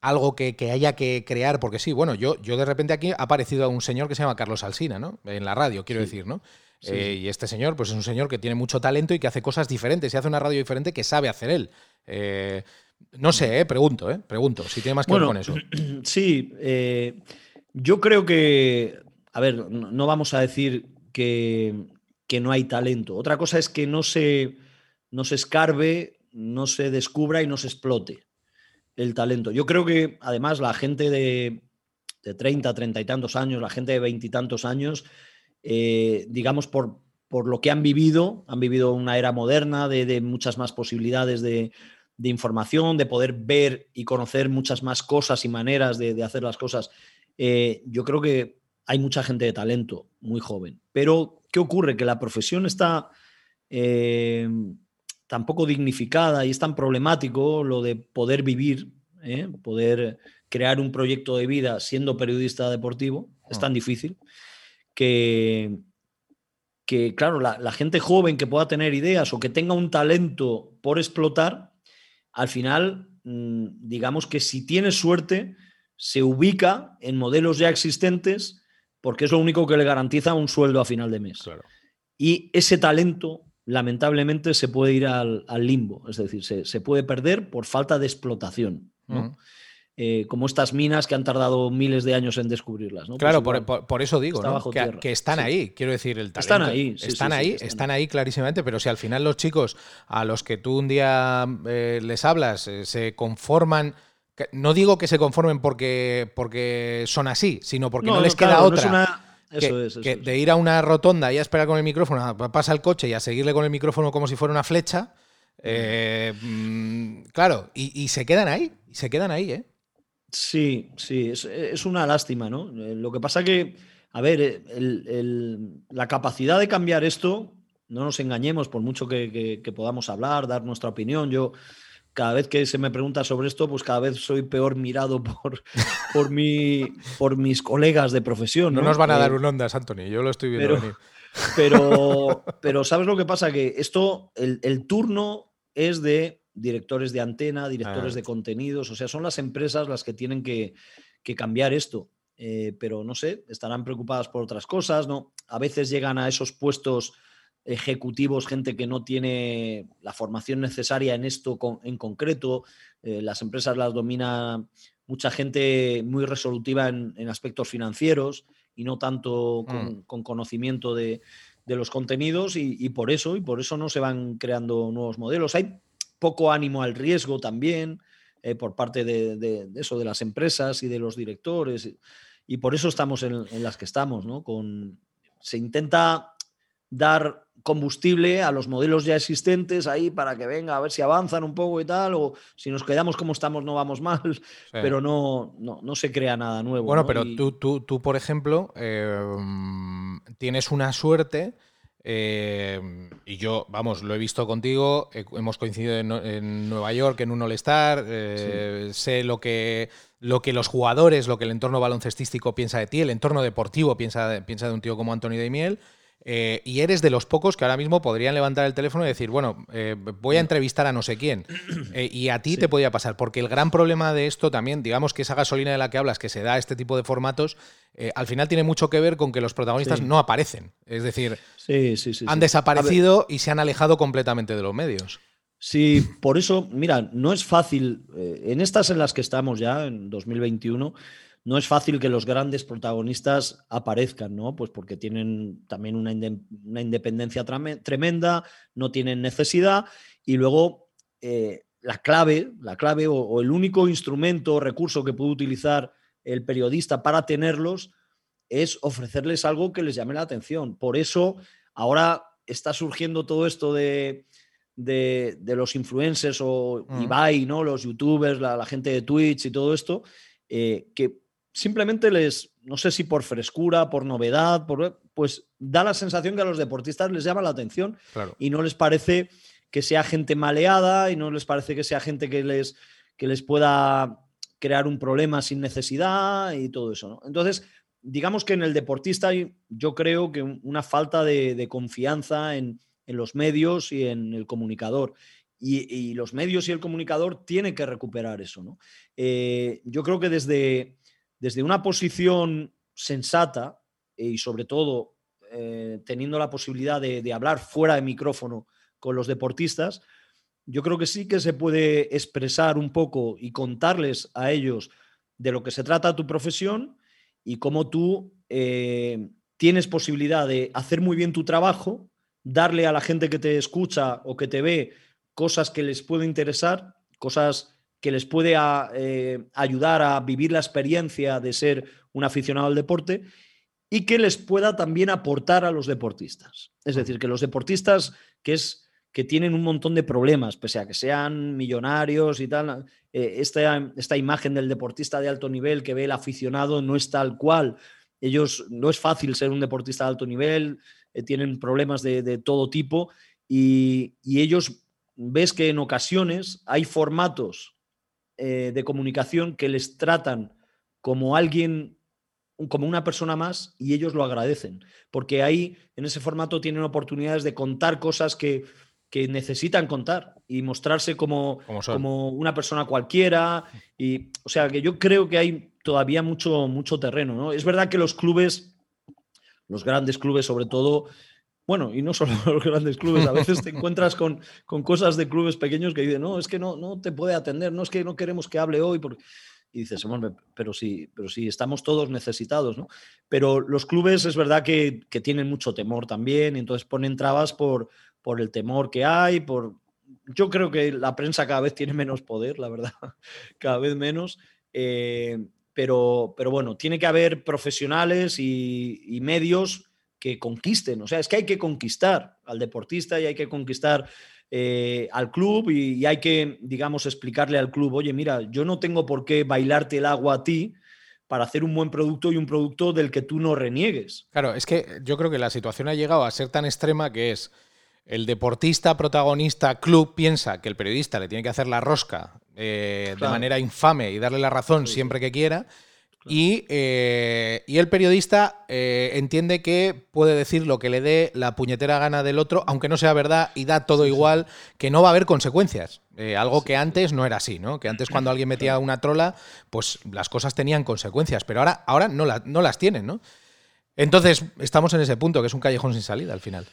algo que, haya que crear, porque sí, bueno, yo, yo de repente aquí ha aparecido a un señor que se llama Carlos Alsina, ¿no? En la radio, quiero decir, ¿no? Eh, y este señor, pues es un señor que tiene mucho talento y que hace cosas diferentes y hace una radio diferente que sabe hacer él. Eh, no sé, eh, pregunto, ¿eh? Pregunto, si tiene más que ver con eso. Sí, yo creo que, a ver, no vamos a decir que, que, no hay talento. Otra cosa es que no se, no se escarbe, no se descubra y no se explote el talento. Yo creo que además la gente de, de 30, 30 y tantos años, la gente de 20 y tantos años, eh, digamos, por, por, lo que han vivido, han vivido una era moderna de, muchas más posibilidades de, información, de poder ver y conocer muchas más cosas y maneras de, hacer las cosas. Eh, yo creo que hay mucha gente de talento muy joven. Pero, ¿qué ocurre? Que la profesión está... Eh, tan poco dignificada y es tan problemático lo de poder vivir, ¿eh? poder crear un proyecto de vida siendo periodista deportivo, es ah. tan difícil que, que claro, la, gente joven que pueda tener ideas o que tenga un talento por explotar, al final, mm, digamos que si tiene suerte, se ubica en modelos ya existentes porque es lo único que le garantiza un sueldo a final de mes. Y ese talento lamentablemente se puede ir al, limbo, es decir, se, puede perder por falta de explotación. Eh, como estas minas que han tardado miles de años en descubrirlas. ¿no? Claro, pues por, eso digo que, están ahí, quiero decir, el talento. Están ahí, están ahí, están, ahí clarísimamente, pero si al final los chicos a los que tú un día eh, les hablas eh, se conforman no digo que se conformen porque, porque son así, sino porque no, les queda otra. Que, de ir a una rotonda y a esperar con el micrófono, pasa el coche y a seguirle con el micrófono como si fuera una flecha. Mm, claro, y, y, se quedan ahí, y se quedan ahí, ¿eh? Sí, sí, es, una lástima, ¿no? Eh, lo que pasa que, a ver, eh, la capacidad de cambiar esto, no nos engañemos, por mucho que, podamos hablar, dar nuestra opinión, yo cada vez que se me pregunta sobre esto, pues cada vez soy peor mirado por, por, mi, por mis colegas de profesión. No, nos van a dar un ondas, Anthony, yo lo estoy viendo pero, venir. Pero, pero, ¿sabes lo que pasa? Que esto, el, el turno es de directores de antena, directores de contenidos, o sea, son las empresas las que tienen que, cambiar esto. Eh, pero no sé, estarán preocupadas por otras cosas, ¿no? A veces llegan a esos puestos ejecutivos gente que no tiene la formación necesaria en esto en concreto. Eh, las empresas las domina mucha gente muy resolutiva en, aspectos financieros y no tanto con, mm. conocimiento de, los contenidos y, y, por eso, y por eso no se van creando nuevos modelos. Hay poco ánimo al riesgo también eh, por parte de, eso, de las empresas y de los directores. Y por eso estamos en, las que estamos, ¿no? Con, se intenta dar combustible a los modelos ya existentes ahí para que venga a ver si avanzan un poco y tal, o si nos quedamos como estamos no vamos mal, pero no, no, se crea nada nuevo. Bueno, pero tú, tú, tú, por ejemplo, em, tienes una suerte eh, y yo, vamos, lo he visto contigo, hemos coincidido en, Nueva York en un All-Star, eh, sé lo que, lo que los jugadores, lo que el entorno baloncestístico piensa de ti, el entorno deportivo piensa, piensa de un tío como Anthony Daimiel. Eh, y eres de los pocos que ahora mismo podrían levantar el teléfono y decir, bueno, eh, voy a entrevistar a no sé quién. Eh, y a ti te podía pasar, porque el gran problema de esto también, digamos que esa gasolina de la que hablas, que se da a este tipo de formatos, al final tiene mucho que ver con que los protagonistas no aparecen. Es decir, han desaparecido y se han alejado completamente de los medios. Sí, por eso, mira, no es fácil, en estas en las que estamos ya, en 2021, no es fácil que los grandes protagonistas aparezcan, ¿no? Pues porque tienen también una, independencia tremenda, no tienen necesidad y luego eh, la clave, la clave o, el único instrumento o recurso que puede utilizar el periodista para tenerlos es ofrecerles algo que les llame la atención. Por eso ahora está surgiendo todo esto de, de, los influencers o mm. Ibai, ¿no? los youtubers, la, gente de Twitch y todo esto, eh, que simplemente les, no sé si por frescura, por novedad, por, pues da la sensación que a los deportistas les llama la atención y no les parece que sea gente maleada y no les parece que sea gente que les, que les pueda crear un problema sin necesidad y todo eso. Entonces, digamos que en el deportista hay, yo creo que una falta de, confianza en, los medios y en el comunicador. Y, los medios y el comunicador tienen que recuperar eso. ¿no? Eh, yo creo que desde, desde una posición sensata y sobre todo eh, teniendo la posibilidad de, hablar fuera de micrófono con los deportistas, yo creo que sí que se puede expresar un poco y contarles a ellos de lo que se trata tu profesión y cómo tú eh, tienes posibilidad de hacer muy bien tu trabajo, darle a la gente que te escucha o que te ve cosas que les puede interesar, cosas que les puede eh, ayudar a vivir la experiencia de ser un aficionado al deporte y que les pueda también aportar a los deportistas. Es decir, que los deportistas que, es, que tienen un montón de problemas, pese a que sean millonarios y tal, eh, esta, esta imagen del deportista de alto nivel que ve el aficionado no es tal cual. Ellos no es fácil ser un deportista de alto nivel, eh, tienen problemas de, todo tipo y, y ellos ves que en ocasiones hay formatos eh, de comunicación que les tratan como alguien, como una persona más y ellos lo agradecen, porque ahí en ese formato tienen oportunidades de contar cosas que, necesitan contar y mostrarse como, como, una persona cualquiera. Y, o sea, que yo creo que hay todavía mucho, mucho terreno. ¿no? Es verdad que los clubes, los grandes clubes sobre todo, bueno, y no solo los grandes clubes, a veces te encuentras con, con cosas de clubes pequeños que dicen, no, es que no, no te puede atender, no es que no queremos que hable hoy, porque... y dices, pero sí, pero sí, estamos todos necesitados, ¿no? Pero los clubes es verdad que, que tienen mucho temor también, y entonces ponen trabas por, por el temor que hay, por... Yo creo que la prensa cada vez tiene menos poder, la verdad, cada vez menos. Eh, pero, pero bueno, tiene que haber profesionales y, y medios que conquisten. O sea, es que hay que conquistar al deportista y hay que conquistar eh, al club y, hay que, digamos, explicarle al club, oye, mira, yo no tengo por qué bailarte el agua a ti para hacer un buen producto y un producto del que tú no reniegues. Claro, es que yo creo que la situación ha llegado a ser tan extrema que es el deportista, protagonista, club piensa que el periodista le tiene que hacer la rosca eh, de manera infame y darle la razón siempre que quiera. Eh, y, el periodista eh, entiende que puede decir lo que le dé la puñetera gana del otro, aunque no sea verdad y da todo igual, que no va a haber consecuencias. Eh, algo que antes no era así, ¿no? Que antes cuando alguien metía una trola, pues las cosas tenían consecuencias, pero ahora, ahora no, no las tienen, ¿no? Entonces, estamos en ese punto, que es un callejón sin salida al final.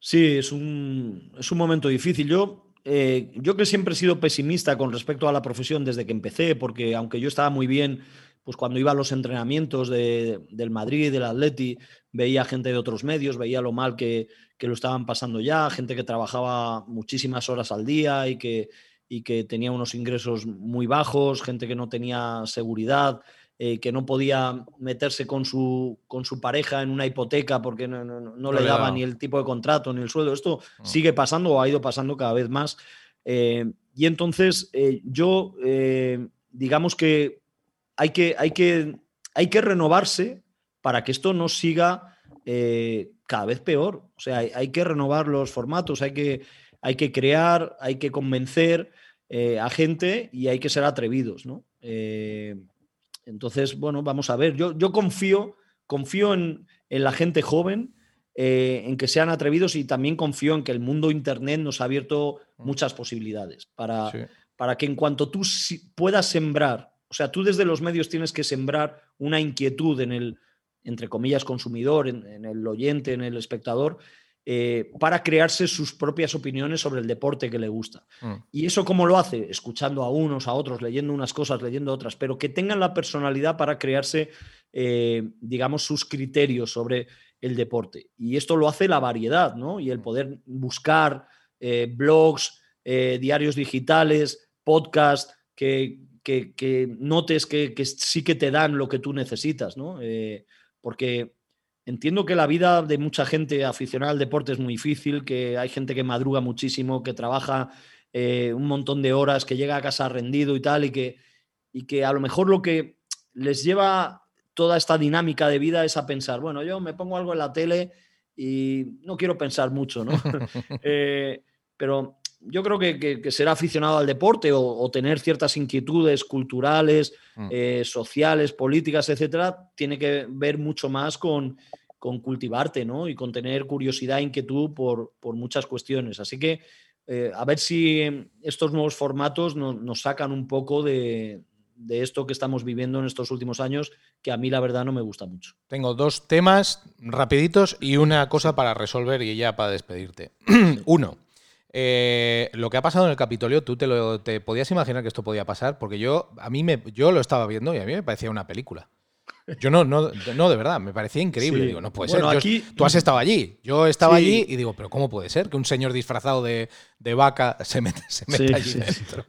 Sí, es un, es un momento difícil. Yo, yo que siempre he sido pesimista con respecto a la profesión desde que empecé, porque aunque yo estaba muy bien pues cuando iba a los entrenamientos del Madrid, del Atleti, veía gente de otros medios, veía lo mal que, lo estaban pasando ya, gente que trabajaba muchísimas horas al día y que, y que tenía unos ingresos muy bajos, gente que no tenía seguridad, eh, que no podía meterse con su, con su pareja en una hipoteca porque no, le daba ni el tipo de contrato ni el sueldo. Esto mm. sigue pasando o ha ido pasando cada vez más. Eh, y entonces eh, yo, digamos que hay que, hay que, hay que renovarse para que esto no siga eh, cada vez peor. O sea, hay, que renovar los formatos, hay que, hay que crear, hay que convencer eh, a gente y hay que ser atrevidos, ¿no? Eh, entonces, bueno, vamos a ver. Yo, yo confío, confío en, la gente joven, en que sean atrevidos y también confío en que el mundo Internet nos ha abierto mm. muchas posibilidades para, para que en cuanto tú puedas sembrar o sea, tú desde los medios tienes que sembrar una inquietud en el, entre comillas, consumidor, en, el oyente, en el espectador, eh, para crearse sus propias opiniones sobre el deporte que le gusta. Mm. ¿Y eso cómo lo hace? Escuchando a unos, a otros, leyendo unas cosas, leyendo otras, pero que tengan la personalidad para crearse, eh, digamos, sus criterios sobre el deporte. Y esto lo hace la variedad, ¿no? Y el mm. poder buscar eh, blogs, diarios digitales, podcasts, que, que, notes que, sí que te dan lo que tú necesitas, ¿no? Eh, porque entiendo que la vida de mucha gente aficionada al deporte es muy difícil, que hay gente que madruga muchísimo, que trabaja eh, un montón de horas, que llega a casa rendido y tal, y que, y que a lo mejor lo que les lleva toda esta dinámica de vida es a pensar, bueno, yo me pongo algo en la tele y no quiero pensar mucho, ¿no? Eh, pero yo creo que, ser aficionado al deporte o, tener ciertas inquietudes culturales, mm. eh, sociales, políticas, etcétera, tiene que ver mucho más con, cultivarte, ¿no? Y con tener curiosidad e inquietud por, muchas cuestiones. Así que eh, a ver si estos nuevos formatos nos sacan un poco de, de esto que estamos viviendo en estos últimos años, que a mí la verdad no me gusta mucho. Tengo dos temas rapiditos y una cosa para resolver y ya para despedirte. Uno. Eh, lo que ha pasado en el Capitolio, ¿tú te, lo, te podías imaginar que esto podía pasar? Porque yo, a mí me, yo lo estaba viendo y a mí me parecía una película. Yo no, no, no de verdad, me parecía increíble. Digo, no puede ser. Aquí... tú has estado allí. Yo estaba allí y digo, pero ¿cómo puede ser que un señor disfrazado de, vaca se mete, se allí dentro?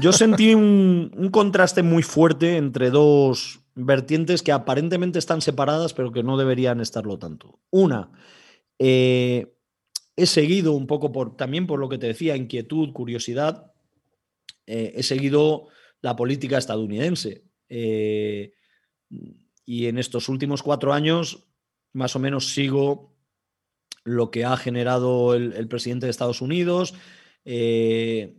Yo sentí un, un, contraste muy fuerte entre dos vertientes que aparentemente están separadas, pero que no deberían estarlo tanto. Una, eh, he seguido un poco también por lo que te decía, inquietud, curiosidad, eh, he seguido la política estadounidense. Eh, y en estos últimos cuatro años, más o menos sigo lo que ha generado el, presidente de Estados Unidos, eh,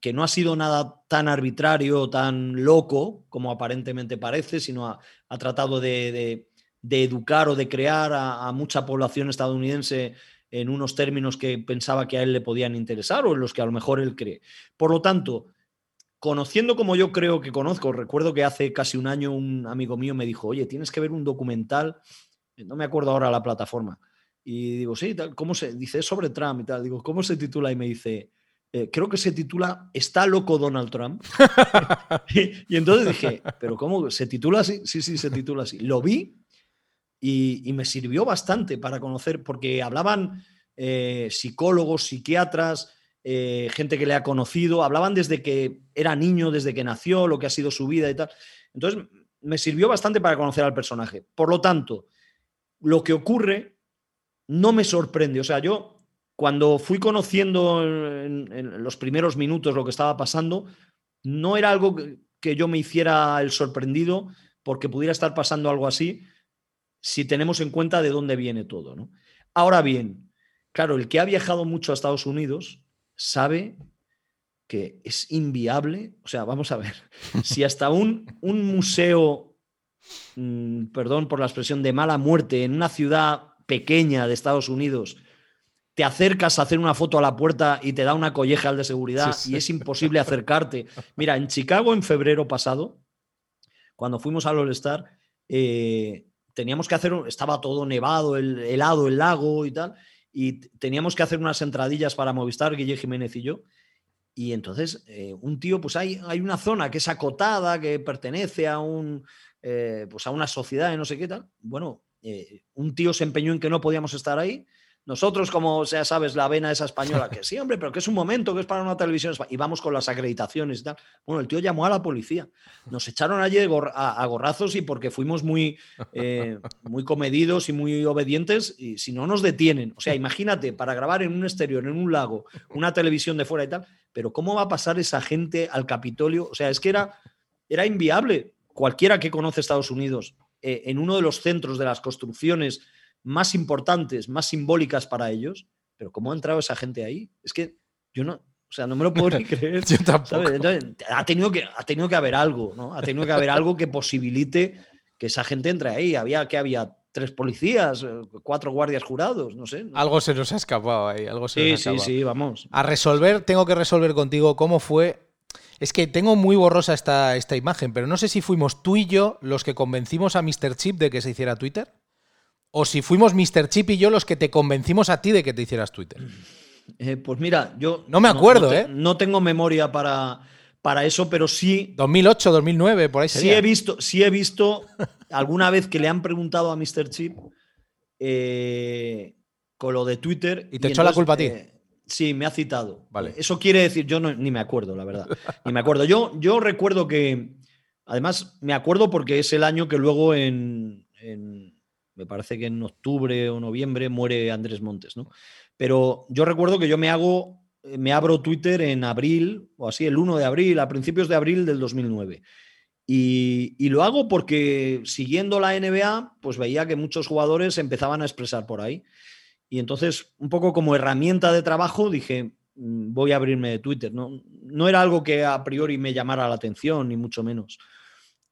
que no ha sido nada tan arbitrario, tan loco como aparentemente parece, sino ha, tratado de, educar o de crear a mucha población estadounidense en unos términos que pensaba que a él le podían interesar o en los que a lo mejor él cree. Por lo tanto, conociendo como yo creo que conozco, recuerdo que hace casi un año un amigo mío me dijo, oye, tienes que ver un documental, no me acuerdo ahora la plataforma, Y digo, sí, ¿cómo se dice? sobre Trump y tal. Digo, ¿cómo se titula? Y me dice, eh, creo que se titula ¿Está loco Donald Trump? y, entonces dije, ¿pero cómo? ¿Se titula así? Sí, sí, se titula así. Lo vi y, me sirvió bastante para conocer, porque hablaban eh, psicólogos, psiquiatras, eh, gente que le ha conocido, hablaban desde que era niño, desde que nació, lo que ha sido su vida y tal. Entonces, me sirvió bastante para conocer al personaje. Por lo tanto, lo que ocurre no me sorprende. O sea, yo cuando fui conociendo en, los primeros minutos lo que estaba pasando, no era algo que, yo me hiciera el sorprendido porque pudiera estar pasando algo así si tenemos en cuenta de dónde viene todo. ¿no? Ahora bien, claro, el que ha viajado mucho a Estados Unidos sabe que es inviable. O sea, vamos a ver, si hasta un, un museo, mm, perdón por la expresión, de mala muerte en una ciudad pequeña de Estados Unidos te acercas a hacer una foto a la puerta y te da una colleja al de seguridad y es imposible acercarte. Mira, en Chicago en febrero pasado, cuando fuimos al All-Star, eh, teníamos que hacer, estaba todo nevado, el, helado el lago y tal, y teníamos que hacer unas entradillas para Movistar, Guille Jiménez y yo. Y entonces, eh, un tío, pues hay, hay una zona que es acotada, que pertenece a, un, eh, pues a una sociedad de no sé qué tal. Bueno, un tío se empeñó en que no podíamos estar ahí nosotros, como ya sabes, la vena esa española, que sí, hombre, pero que es un momento, que es para una televisión y vamos con las acreditaciones y tal. Bueno, el tío llamó a la policía. Nos echaron allí a, gorrazos y porque fuimos muy, eh, muy comedidos y muy obedientes, y si no nos detienen. O sea, imagínate, para grabar en un exterior, en un lago, una televisión de fuera y tal, pero ¿cómo va a pasar esa gente al Capitolio? O sea, es que era, era inviable. Cualquiera que conoce Estados Unidos, eh, en uno de los centros de las construcciones más importantes, más simbólicas para ellos, pero ¿cómo ha entrado esa gente ahí? Es que yo no, o sea, no me lo puedo ni creer. yo tampoco. ha, tenido que, ha tenido que haber algo, ¿no? Ha tenido que haber algo que posibilite que esa gente entre ahí. Había que había tres policías, eh, cuatro guardias jurados, no sé. Algo se nos ha escapado ahí, algo se sí, nos ha escapado. Sí, sí, vamos. A resolver, tengo que resolver contigo cómo fue. Es que tengo muy borrosa esta, esta imagen, pero no sé si fuimos tú y yo los que convencimos a Mr. Chip de que se hiciera Twitter o si fuimos Mr. Chip y yo los que te convencimos a ti de que te hicieras Twitter. Eh, pues mira, yo. No me acuerdo, ¿eh? No tengo memoria para, para eso, pero sí. 2008, 2009, por ahí sería. Sí he visto, sí he visto alguna vez que le han preguntado a Mr. Chip eh, con lo de Twitter. ¿Y te echó la culpa a ti? Eh, sí, me ha citado. Vale. Eso quiere decir, yo no, ni me acuerdo, la verdad. ni me acuerdo. Yo, yo recuerdo que. Además, me acuerdo porque es el año que luego en me parece que en octubre o noviembre muere Andrés Montes, ¿no? Pero yo recuerdo que yo me hago, eh, me abro Twitter en abril, o así, el 1 de abril, a principios de abril del 2009. Y, y, lo hago porque siguiendo la NBA, pues veía que muchos jugadores empezaban a expresar por ahí. Y entonces, un poco como herramienta de trabajo, dije, mm, voy a abrirme de Twitter. No, no era algo que a priori me llamara la atención, ni mucho menos.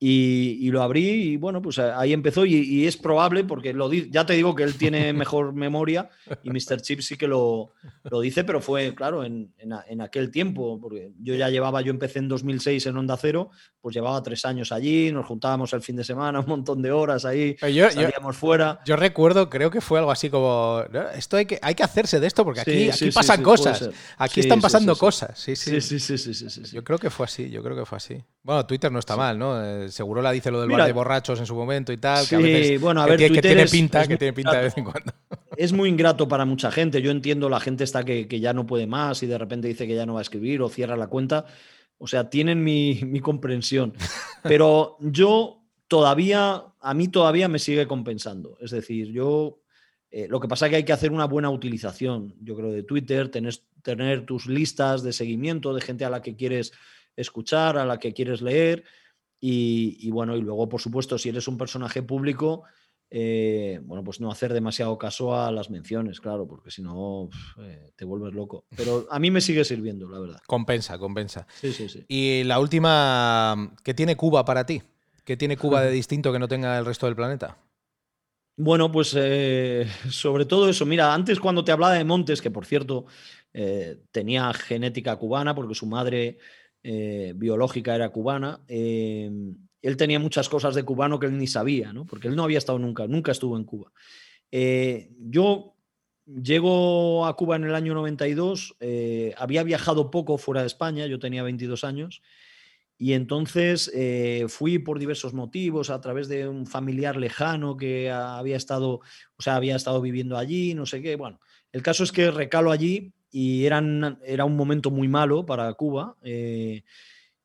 Y, lo abrí y bueno, pues ahí empezó y, es probable, porque lo ya te digo que él tiene mejor memoria y Mr. Chip sí que lo, lo dice, pero fue, claro, en, en, aquel tiempo, porque yo ya llevaba, yo empecé en 2006 en Onda Cero, pues llevaba tres años allí, nos juntábamos el fin de semana, un montón de horas ahí, salíamos fuera. Yo recuerdo, creo que fue algo así como, esto hay que, hay que hacerse de esto porque aquí, aquí pasan cosas, aquí están pasando cosas. Sí sí. Sí, sí, sí, sí, Yo creo que fue así, yo creo que fue así. Bueno, Twitter no está mal, ¿no? seguro la dice lo del bar de borrachos en su momento y tal. Sí, bueno, a ver, que, tiene pinta, que tiene pinta de vez en cuando. Es muy ingrato para mucha gente. Yo entiendo la gente está que, ya no puede más y de repente dice que ya no va a escribir o cierra la cuenta. O sea, tienen mi, comprensión. Pero yo todavía, a mí todavía me sigue compensando. Es decir, yo eh, lo que pasa es que hay que hacer una buena utilización, yo creo, de Twitter, tener, tener tus listas de seguimiento de gente a la que quieres escuchar, a la que quieres leer y, bueno, y luego, por supuesto, si eres un personaje público, eh, bueno, pues no hacer demasiado caso a las menciones, claro, porque si no eh, te vuelves loco. Pero a mí me sigue sirviendo, la verdad. Compensa, compensa. Sí, sí, sí. Y la última, ¿qué tiene Cuba para ti? ¿Qué tiene Cuba de distinto que no tenga el resto del planeta? Bueno, pues eh, sobre todo eso. Mira, antes cuando te hablaba de Montes, que por cierto tenía genética cubana, porque su madre eh, biológica era cubana. Em, él tenía muchas cosas de cubano que él ni sabía, ¿no? porque él no había estado nunca, nunca estuvo en Cuba. Eh, yo llego a Cuba en el año 92, eh, había viajado poco fuera de España, yo tenía 22 años, y entonces fui por diversos motivos, a través de un familiar lejano que había estado, o sea, había estado viviendo allí, no sé qué. Bueno, el caso es que recalo allí y era un momento muy malo para Cuba. Eh,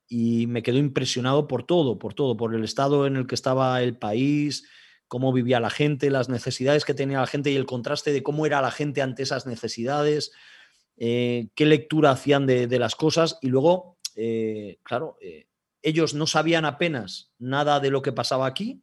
y me quedo impresionado por todo, por todo, por el estado en el que estaba el país, cómo vivía la gente, las necesidades que tenía la gente y el contraste de cómo era la gente ante esas necesidades, eh, qué lectura hacían de, las cosas y luego eh, claro, ellos no sabían apenas nada de lo que pasaba aquí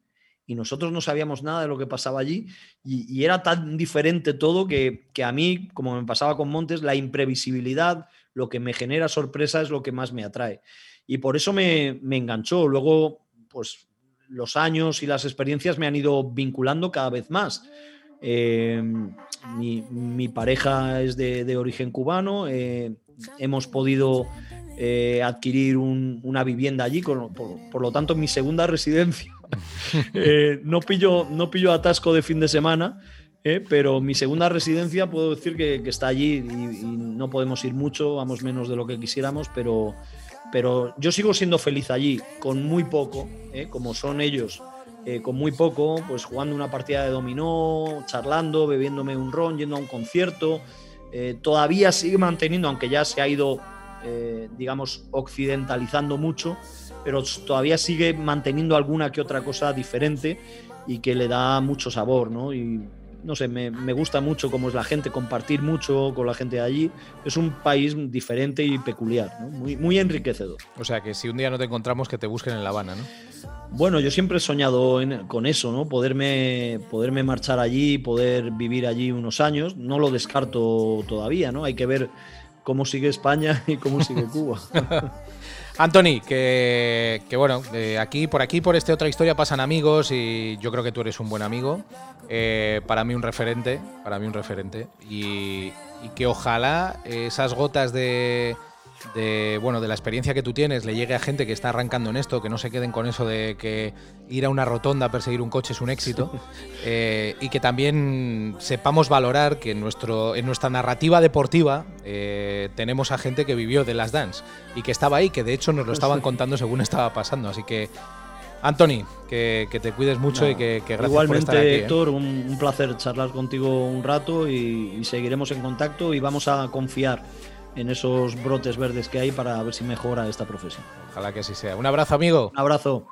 nosotros no sabíamos nada de lo que pasaba allí y, era tan diferente todo que, a mí, como me pasaba con Montes, la imprevisibilidad, lo que me genera sorpresa es lo que más me atrae. Y por eso me, enganchó. Luego, pues los años y las experiencias me han ido vinculando cada vez más. Eh, mi, pareja es de, origen cubano, hemos podido eh, adquirir una vivienda allí, por, lo tanto mi segunda residencia. Eh, no, pillo, no pillo atasco de fin de semana, eh, pero mi segunda residencia puedo decir que, está allí y, no podemos ir mucho, vamos menos de lo que quisiéramos, pero, pero yo sigo siendo feliz allí, con muy poco, como son ellos. con muy poco, pues jugando una partida de dominó, charlando, bebiéndome un ron, yendo a un concierto. todavía sigue manteniendo, aunque ya se ha ido eh, digamos, occidentalizando mucho, pero todavía sigue manteniendo alguna que otra cosa diferente y que le da mucho sabor, ¿no? Y no sé, me, gusta mucho cómo es la gente, compartir mucho con la gente de allí. Es un país diferente y peculiar, muy, muy enriquecedor. O sea, que si un día no te encontramos, que te busquen en La Habana, ¿no? Bueno, yo siempre he soñado con eso, ¿no? Poderme, poderme marchar allí, poder vivir allí unos años. No lo descarto todavía, ¿no? Hay que ver cómo sigue España y cómo sigue Cuba. Anthony, que, bueno, aquí, por aquí, por esta otra historia pasan amigos y yo creo que tú eres un buen amigo. Eh, para mí un referente, para mí un referente. y que ojalá esas gotas de, de bueno de la experiencia que tú tienes le llegue a gente que está arrancando en esto, que no se queden con eso de que ir a una rotonda a perseguir un coche es un éxito eh, y que también sepamos valorar que en nuestro en nuestra narrativa deportiva eh, tenemos a gente que vivió de las dance y que estaba ahí, que de hecho nos lo estaban contando según estaba pasando, así que Anthony, que, te cuides mucho y que, gracias Igualmente, por estar aquí, ¿eh? Héctor, un, placer charlar contigo un rato y seguiremos en contacto y vamos a confiar en esos brotes verdes que hay para ver si mejora esta profesión. Ojalá que así sea. Un abrazo, amigo. Un abrazo.